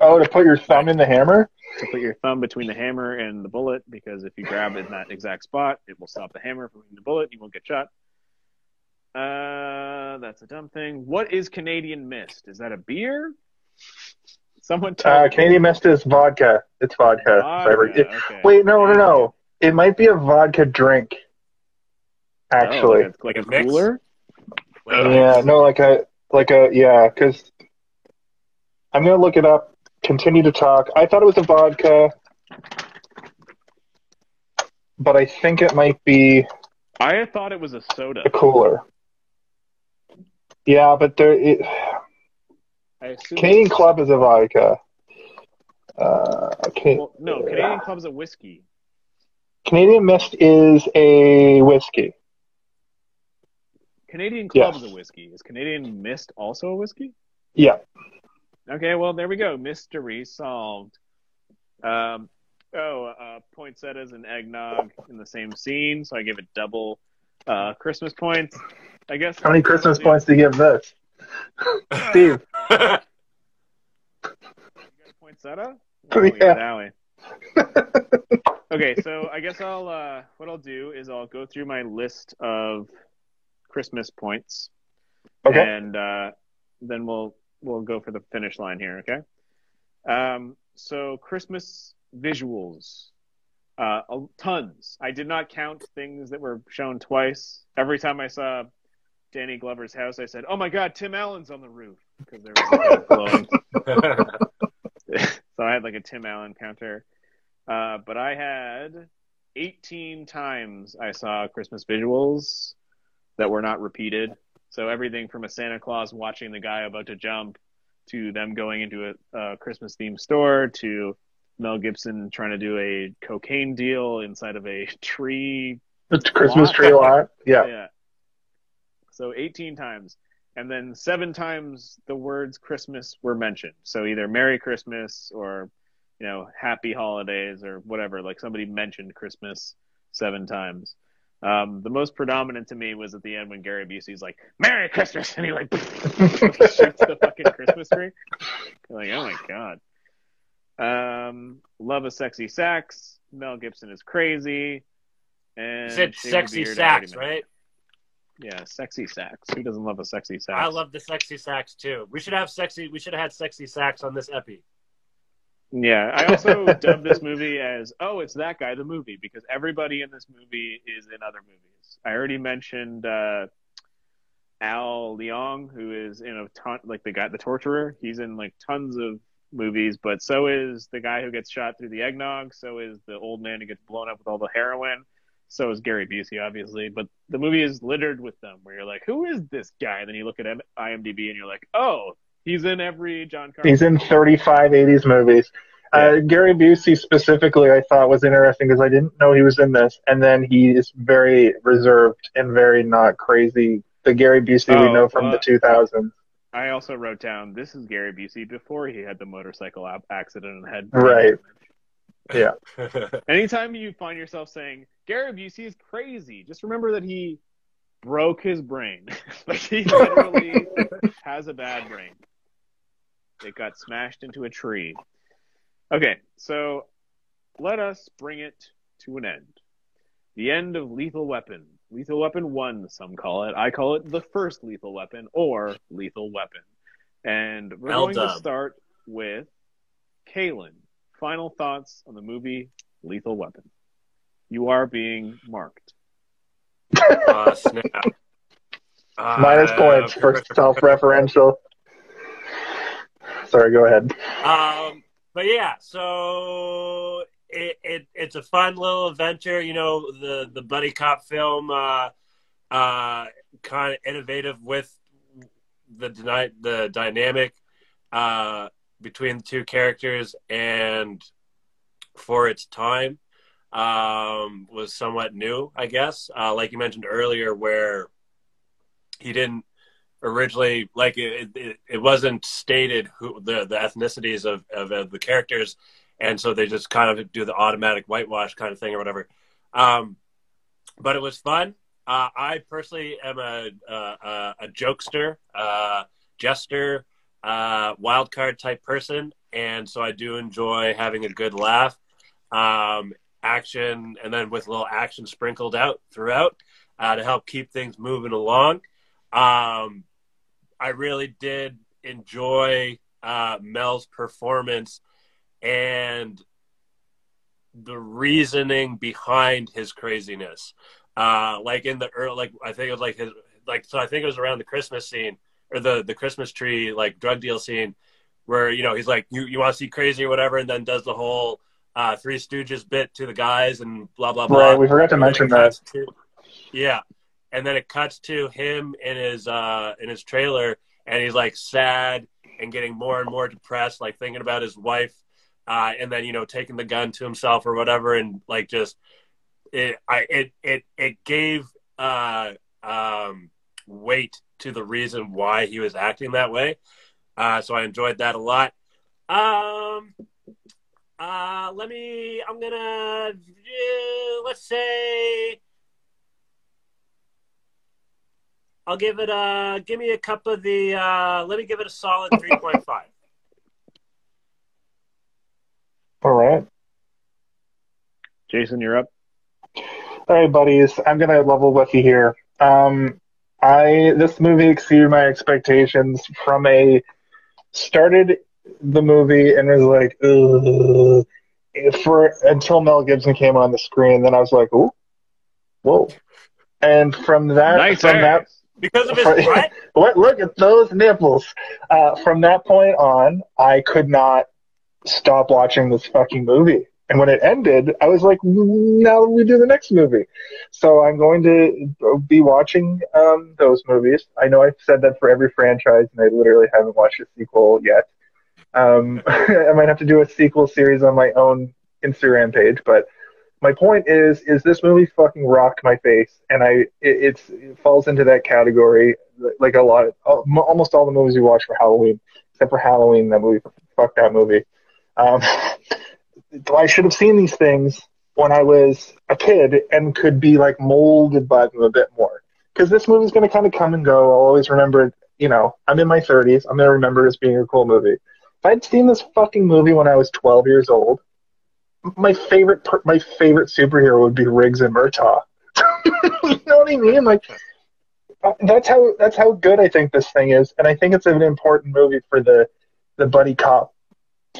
Oh, to put your thumb in the hammer? To put your thumb between the hammer and the bullet, because if you grab it in that exact spot, it will stop the hammer from hitting the bullet. and You won't get shot. Uh, that's a dumb thing. What is Canadian Mist? Is that a beer? Someone tell uh, Canadian Mist is vodka. It's vodka. vodka it, okay. Wait, no, no, no. It might be a vodka drink. Actually, oh, like a, like a cooler. Yeah, no, like a like a yeah. Because I'm gonna look it up. Continue to talk. I thought it was a vodka, but I think it might be I thought it was a soda. a cooler. Yeah, but there, it, I assume Canadian Club is a vodka. Uh, Can- Well, no, Canadian Club's a whiskey. Canadian Mist is a whiskey. Canadian Club Yes. is a whiskey. Is Canadian Mist also a whiskey? Yeah. Okay, well there we go. Mystery solved. Um, oh, uh, poinsettias and eggnog in the same scene, so I give it double uh, Christmas points. I guess. How many Christmas points do you give this? Steve. You got a poinsettia? Oh, [LAUGHS] Yeah. that way. okay, so I guess I'll uh, what I'll do is I'll go through my list of Christmas points, Okay. and uh, then we'll we'll go for the finish line here. Okay. Um, so Christmas visuals, uh, uh, tons. I did not count things that were shown twice. Every time I saw Danny Glover's house, I said, "Oh my God, Tim Allen's on the roof," because there was a glowing [LAUGHS] so I had like a Tim Allen counter. Uh, but I had 18 times I saw Christmas visuals that were not repeated. So everything from a Santa Claus watching the guy about to jump to them going into a, a Christmas themed store to Mel Gibson trying to do a cocaine deal inside of a tree. It's Christmas Lot. tree lot. [LAUGHS] Yeah. Yeah. So 18 times. And then seven times the words Christmas were mentioned. So either Merry Christmas or, you know, Happy Holidays or whatever. Like somebody mentioned Christmas seven times. Um, the most predominant to me was at the end when Gary Busey's like, Merry Christmas! And he like [LAUGHS] shoots the fucking Christmas tree. You're like, oh my god. Um, love a sexy sax. Mel Gibson is crazy. And You said sexy sax, right? Yeah, sexy sax. Who doesn't love a sexy sax? I love the sexy sax too. We should have sexy. We should have had sexy sax on this epi. Yeah, I also [LAUGHS] dubbed this movie as "Oh, it's that guy, the movie," because everybody in this movie is in other movies. I already mentioned uh, Al Leong, who is in a ton, like the guy, the torturer. He's in like tons of movies, but so is the guy who gets shot through the eggnog. So is the old man who gets blown up with all the heroin. So is Gary Busey, obviously. But the movie is littered with them, where you're like, "Who is this guy?" And then you look at IMDb and you're like, "Oh, he's in every John Carpenter." He's in 35 80s movies. Uh, Gary Busey specifically, I thought was interesting because I didn't know he was in this, and then he is very reserved and very not crazy. The Gary Busey we Oh, know from uh, the 2000s. I also wrote down this is Gary Busey before he had the motorcycle accident and had Right. Yeah. [LAUGHS] Anytime you find yourself saying Gary Busey is crazy, just remember that he broke his brain. [LAUGHS] like he literally [LAUGHS] has a bad brain. It got smashed into a tree. Okay, so let us bring it to an end. The end of Lethal Weapon. Lethal Weapon 1, some call it. I call it the first Lethal Weapon or Lethal Weapon. And we're Well going to start with Kalen. Final thoughts on the movie Lethal Weapon. You are being marked. Uh, snap. Uh, Minus points for self-referential. Sorry, go ahead. Um, but yeah, so it, it it's a fun little adventure. You know, the the buddy cop film, uh, uh, kind of innovative with the dyna- the dynamic uh, between the two characters, and for its time, um, was somewhat new, I guess. Uh, like you mentioned earlier, where he didn't originally like it, it, it wasn't stated who the, the ethnicities of, of, of the characters and so they just kind of do the automatic whitewash kind of thing or whatever um, but it was fun uh, i personally am a, a, a jokester uh, jester uh, wild card type person. And so i do enjoy having a good laugh um, action and then with a little action sprinkled out throughout uh, to help keep things moving along. Um, I really did enjoy uh, Mel's performance and the reasoning behind his craziness. Uh, like in the early, like I think it was like his, like so I think it was around the Christmas scene or the the Christmas tree like drug deal scene where you know he's like you you want to see crazy or whatever, and then does the whole uh, Three Stooges bit to the guys and blah blah blah. Right, we forgot to mention that. To- Yeah, and then it cuts to him in his uh, in his trailer, and he's like sad and getting more and more depressed, like thinking about his wife, uh, and then you know taking the gun to himself or whatever, and like just it I it it it gave uh, um, weight to the reason why he was acting that way. Uh, so I enjoyed that a lot. Um, uh, let me. I'm gonna. Uh, let's say. I'll give it a. Give me a cup of the. Uh, let me give it a solid [LAUGHS] three point five. All right. Jason, you're up. All right, buddies. I'm gonna level with you here. Um, I this movie exceeded my expectations from a started the movie and was like, Ugh. for until Mel Gibson came on the screen. Then I was like, ooh, whoa. And from that, Nice from that. Because of his Right. what? [LAUGHS] look, look at those nipples. Uh, from that point on, I could not stop watching this fucking movie. And when it ended, I was like, now we do the next movie. So I'm going to be watching um, those movies. I know I've said that for every franchise, and I literally haven't watched a sequel yet. Um, [LAUGHS] I might have to do a sequel series on my own Instagram page, but my point is, is this movie fucking rocked my face, and I it, it's it falls into that category like a lot of almost all the movies we watch for Halloween, except for Halloween, that movie, fuck that movie. Um, [LAUGHS] I should have seen these things when I was a kid and could be like molded by them a bit more. Because this movie's going to kind of come and go. I'll always remember it. You know, I'm in my 30s. I'm going to remember as being a cool movie. If I'd seen this fucking movie when I was 12 years old, my favorite my favorite superhero would be Riggs and Murtaugh. [LAUGHS] you know what I mean? Like uh, that's how that's how good I think this thing is, and I think it's an important movie for the the buddy cop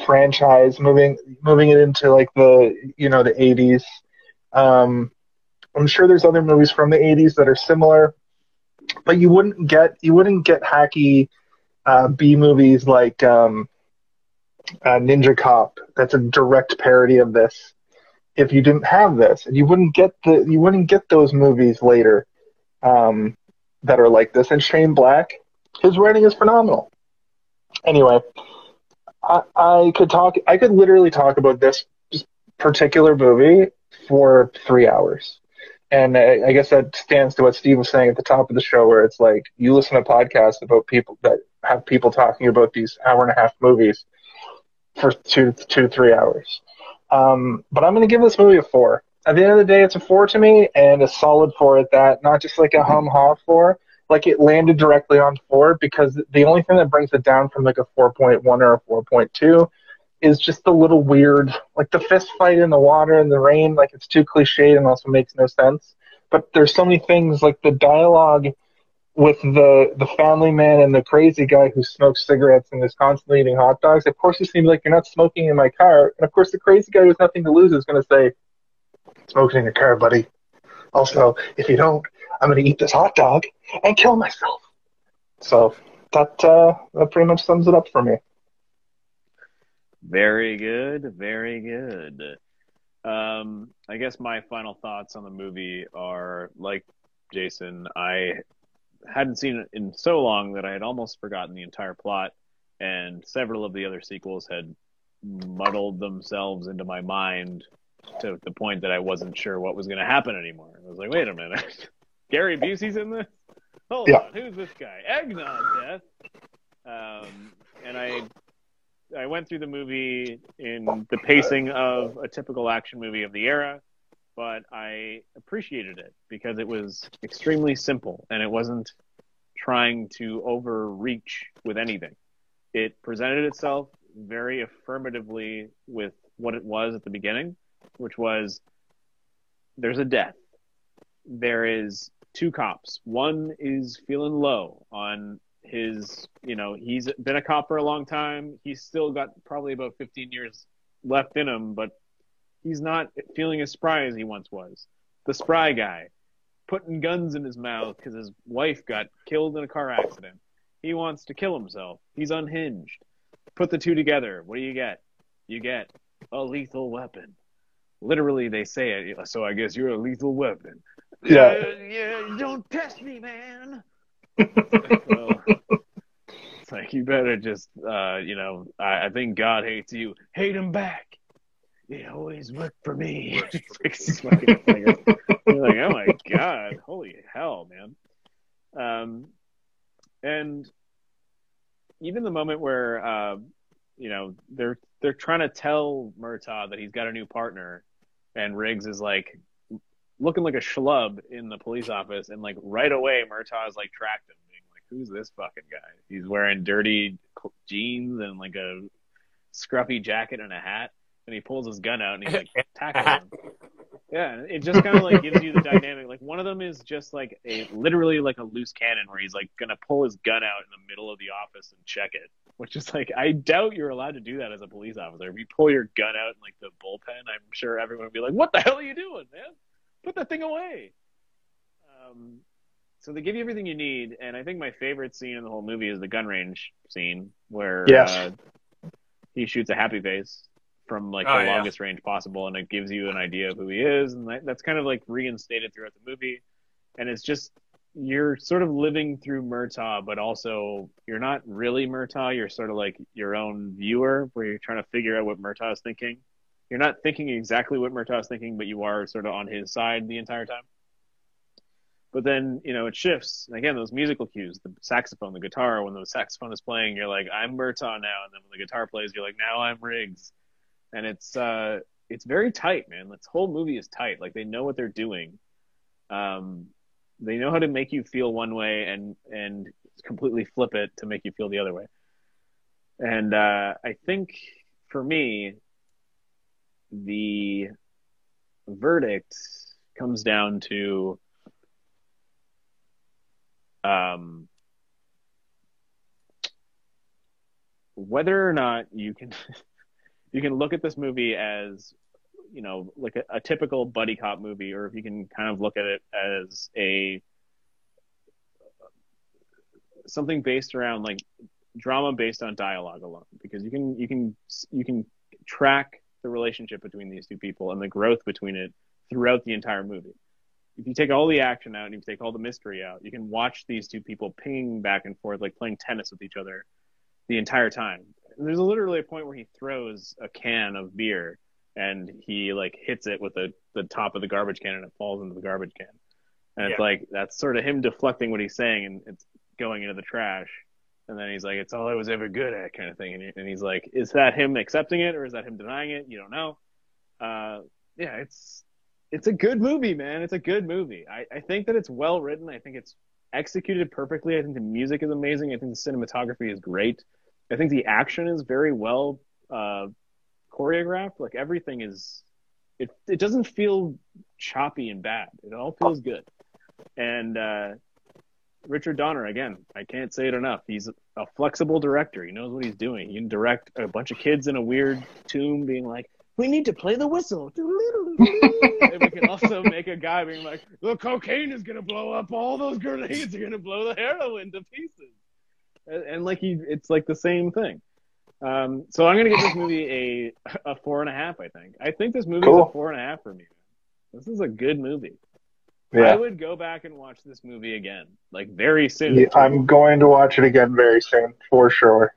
franchise, moving moving it into like the you know the 80s. Um, I'm sure there's other movies from the 80s that are similar, but you wouldn't get you wouldn't get hacky uh, B movies like um, uh, Ninja Cop. That's a direct parody of this. If you didn't have this, and you wouldn't get the you wouldn't get those movies later um, that are like this. And Shane Black, his writing is phenomenal. Anyway, I, I could talk. I could literally talk about this particular movie for three hours. And I, I guess that stands to what Steve was saying at the top of the show, where it's like you listen to podcasts about people that have people talking about these hour and a half movies for two, two three hours. Um, but I'm going to give this movie a four. At the end of the day, it's a four to me, and a solid four at that. Not just like a hum ha four. Like it landed directly on four because the only thing that brings it down from like a 4.1 or a 4.2 is just the little weird, like the fist fight in the water and the rain. Like it's too cliched and also makes no sense. But there's so many things like the dialogue with the the family man and the crazy guy who smokes cigarettes and is constantly eating hot dogs. Of course, he seems like you're not smoking in my car. And of course, the crazy guy with nothing to lose is going to say, "Smoking in your car, buddy." Also, if you don't, I'm going to eat this hot dog and kill myself. So that uh, that pretty much sums it up for me. Very good, very good. Um, I guess my final thoughts on the movie are like Jason. I hadn't seen it in so long that I had almost forgotten the entire plot, and several of the other sequels had muddled themselves into my mind to the point that I wasn't sure what was going to happen anymore. I was like, wait a minute, [LAUGHS] Gary Busey's in this? Hold Yeah. on, who's this guy? Eggnog Death. Um, and I I went through the movie in the pacing of a typical action movie of the era, but I appreciated it because it was extremely simple and it wasn't trying to overreach with anything. It presented itself very affirmatively with what it was at the beginning, which was there's a death. There is two cops. One is feeling low on his, you know, he's been a cop for a long time. He's still got probably about 15 years left in him, but he's not feeling as spry as he once was. The spry guy, putting guns in his mouth because his wife got killed in a car accident. He wants to kill himself. He's unhinged. Put the two together. What do you get? You get a lethal weapon. Literally, they say it. So I guess you're a lethal weapon. Yeah. yeah, don't test me, man. well, it's like you better just, uh, you know, I, I think God hates you. Hate him back. It always worked for me. [LAUGHS] It's like, it's fucking- you're like, oh my god, holy hell, man. Um, and even the moment where, uh, you know, they're they're trying to tell Murtaugh that he's got a new partner, and Riggs is like looking like a schlub in the police office, and like right away Murtaugh is like tracked him, being like, "Who's this fucking guy? He's wearing dirty jeans and like a scruffy jacket and a hat." And he pulls his gun out and he's like [LAUGHS] tackling him. Yeah, it just kind of like gives you the dynamic. Like one of them is just like a literally like a loose cannon where he's like gonna pull his gun out in the middle of the office and check it. Which is like I doubt you're allowed to do that as a police officer. If you pull your gun out in like the bullpen, I'm sure everyone would be like, "What the hell are you doing, man? Put that thing away." Um, so they give you everything you need, and I think my favorite scene in the whole movie is the gun range scene where Yes. uh, he shoots a happy face from like Oh, the yeah. longest range possible, and it gives you an idea of who he is, and that, that's kind of like reinstated throughout the movie, and it's just you're sort of living through Murtaugh, but also you're not really Murtaugh. You're sort of like your own viewer, where you're trying to figure out what Murtaugh is thinking. You're not thinking exactly what Murtaugh is thinking, but you are sort of on his side the entire time. But then, you know, it shifts. And again, those musical cues, the saxophone, the guitar, when the saxophone is playing, you're like, I'm Murtaugh now. And then when the guitar plays, you're like, now I'm Riggs. And it's, uh, it's very tight, man. This whole movie is tight. Like they know what they're doing. Um, they know how to make you feel one way and, and completely flip it to make you feel the other way. And, uh, I think for me, the verdict comes down to, um, whether or not you can [LAUGHS] you can look at this movie as you know like a, a typical buddy cop movie or if you can kind of look at it as a something based around like drama based on dialogue alone because you can you can you can track the relationship between these two people and the growth between it throughout the entire movie if you take all the action out and you take all the mystery out, you can watch these two people pinging back and forth like playing tennis with each other the entire time. And there's literally a point where he throws a can of beer and he like hits it with the, the top of the garbage can and it falls into the garbage can. And it's like that's sort of him deflecting what he's saying and it's going into the trash. And then he's like, "It's all I was ever good at," kind of thing. And, he's like, "Is that him accepting it or is that him denying it? You don't know." Uh, yeah, it's it's a good movie, man. It's a good movie. I, I think that it's well written. I think it's executed perfectly. I think the music is amazing. I think the cinematography is great. I think the action is very well uh, choreographed. Like everything is, it it doesn't feel choppy and bad. It all feels good. And uh, Richard Donner, again, I can't say it enough. He's a flexible director. He knows what he's doing. He can direct a bunch of kids in a weird tomb being like, we need to play the whistle. [LAUGHS] and we can also make a guy being like, the cocaine is going to blow up. All those grenades are going to blow the heroin to pieces. And, and like he, it's like the same thing. Um, so I'm going to give this movie a, a four and a half, I think. I think this movie is a four and a half for me. This is a good movie. I would go back and watch this movie again, like very soon. yeah. I'm going to watch it again very soon, for sure.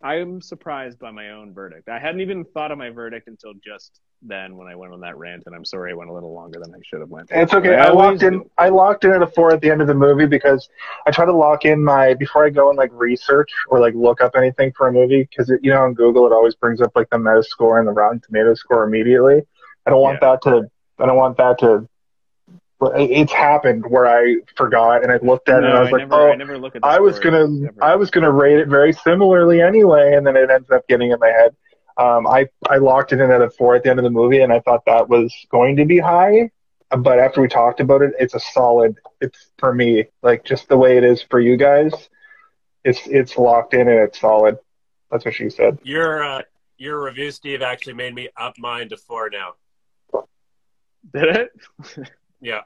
I'm surprised by my own verdict. I hadn't even thought of my verdict until just then when I went on that rant, and I'm sorry I went a little longer than I should have went. It's okay. I I locked in. I locked in at a four at the end of the movie because I try to lock in my before I go and like research or like look up anything for a movie because you know on Google it always brings up like the Metascore and the Rotten Tomato score immediately. I don't want Yeah. that to. I don't want that to. But It's happened where I forgot and I looked at it and I was I like, never, oh, I never look at. The I was score gonna ever. I was gonna rate it very similarly anyway, and then it ends up getting in my head. Um, I I locked it in at a four at the end of the movie, and I thought that was going to be high, but after we talked about it, it's a solid. It's for me like just the way it is for you guys. It's it's locked in and it's solid. That's what she said. Your uh, your review, Steve, actually made me up mine to four now. Did it? [LAUGHS] Yeah.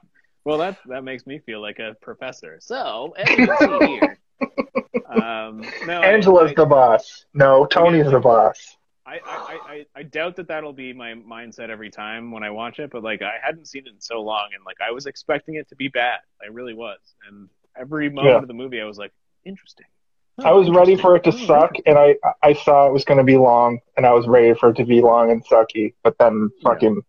Well, that that makes me feel like a professor. So, as you can see here, [LAUGHS] um, no, Angela's I, the boss. No, Tony's the boss. I I, I, I, I doubt that that'll be my mindset every time when I watch it, but like I hadn't seen it in so long, and like I was expecting it to be bad. I really was, and every moment Yeah. of the movie, I was like, interesting. I was ready for it to suck, and I I saw it was going to be long, and I was ready for it to be long and sucky. But then fucking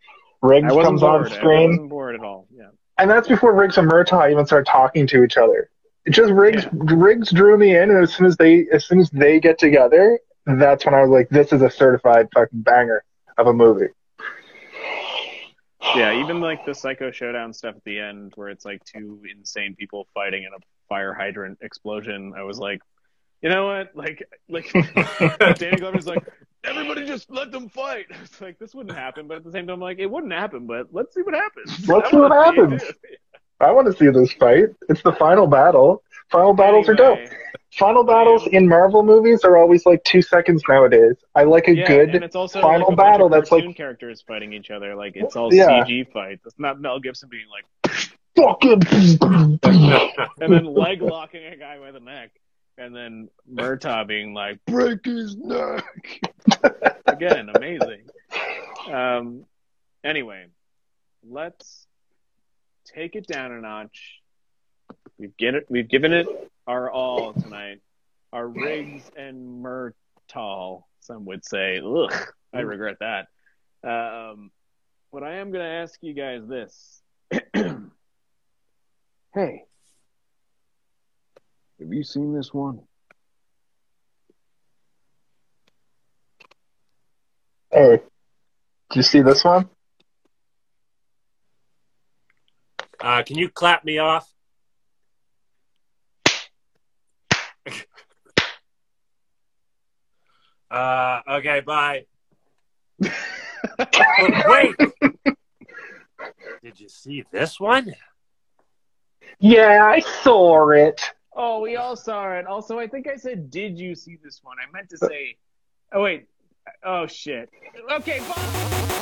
Riggs I comes bored. on I screen, wasn't bored at all. Yeah. and that's before Riggs and Murtaugh even start talking to each other. It just Riggs Riggs drew me in, and as soon as they as soon as they get together, that's when I was like, this is a certified fucking banger of a movie. Yeah, even like the psycho showdown stuff at the end, where it's like two insane people fighting in a fire hydrant explosion. I was like, you know what? Like, like [LAUGHS] [LAUGHS] Danny Glover's like, everybody just let them fight. [LAUGHS] It's like this wouldn't happen, but at the same time, I'm like it wouldn't happen. But let's see what happens. [LAUGHS] Let's see what happens. I want to see this fight. It's the final battle. Final battles are dope. Final battles in Marvel movies are always like two seconds nowadays. I like a yeah, good and it's also final like battle that's like- characters fighting each other. Like it's all Yeah. CG fights. It's not Mel Gibson being like. fucking. [LAUGHS] and then leg locking a guy by the neck, and then Murtaugh being like, "Break his neck." [LAUGHS] Again, amazing. Um, anyway, let's take it down a notch. We've get it. We've given it our all tonight. Our Riggs and Murtaugh, some would say. Ugh, I regret that. Um, but I am going to ask you guys this. [CLEARS THROAT] hey, have you seen this one? Hey, did you see this one? Uh, can you clap me off? [LAUGHS] uh, okay, bye. Wait, [LAUGHS] did you see this one? Yeah, I saw it. Oh, we all saw it. Also, I think I said, "Did you see this one?" I meant to say, "Oh wait, oh shit." Okay, bye.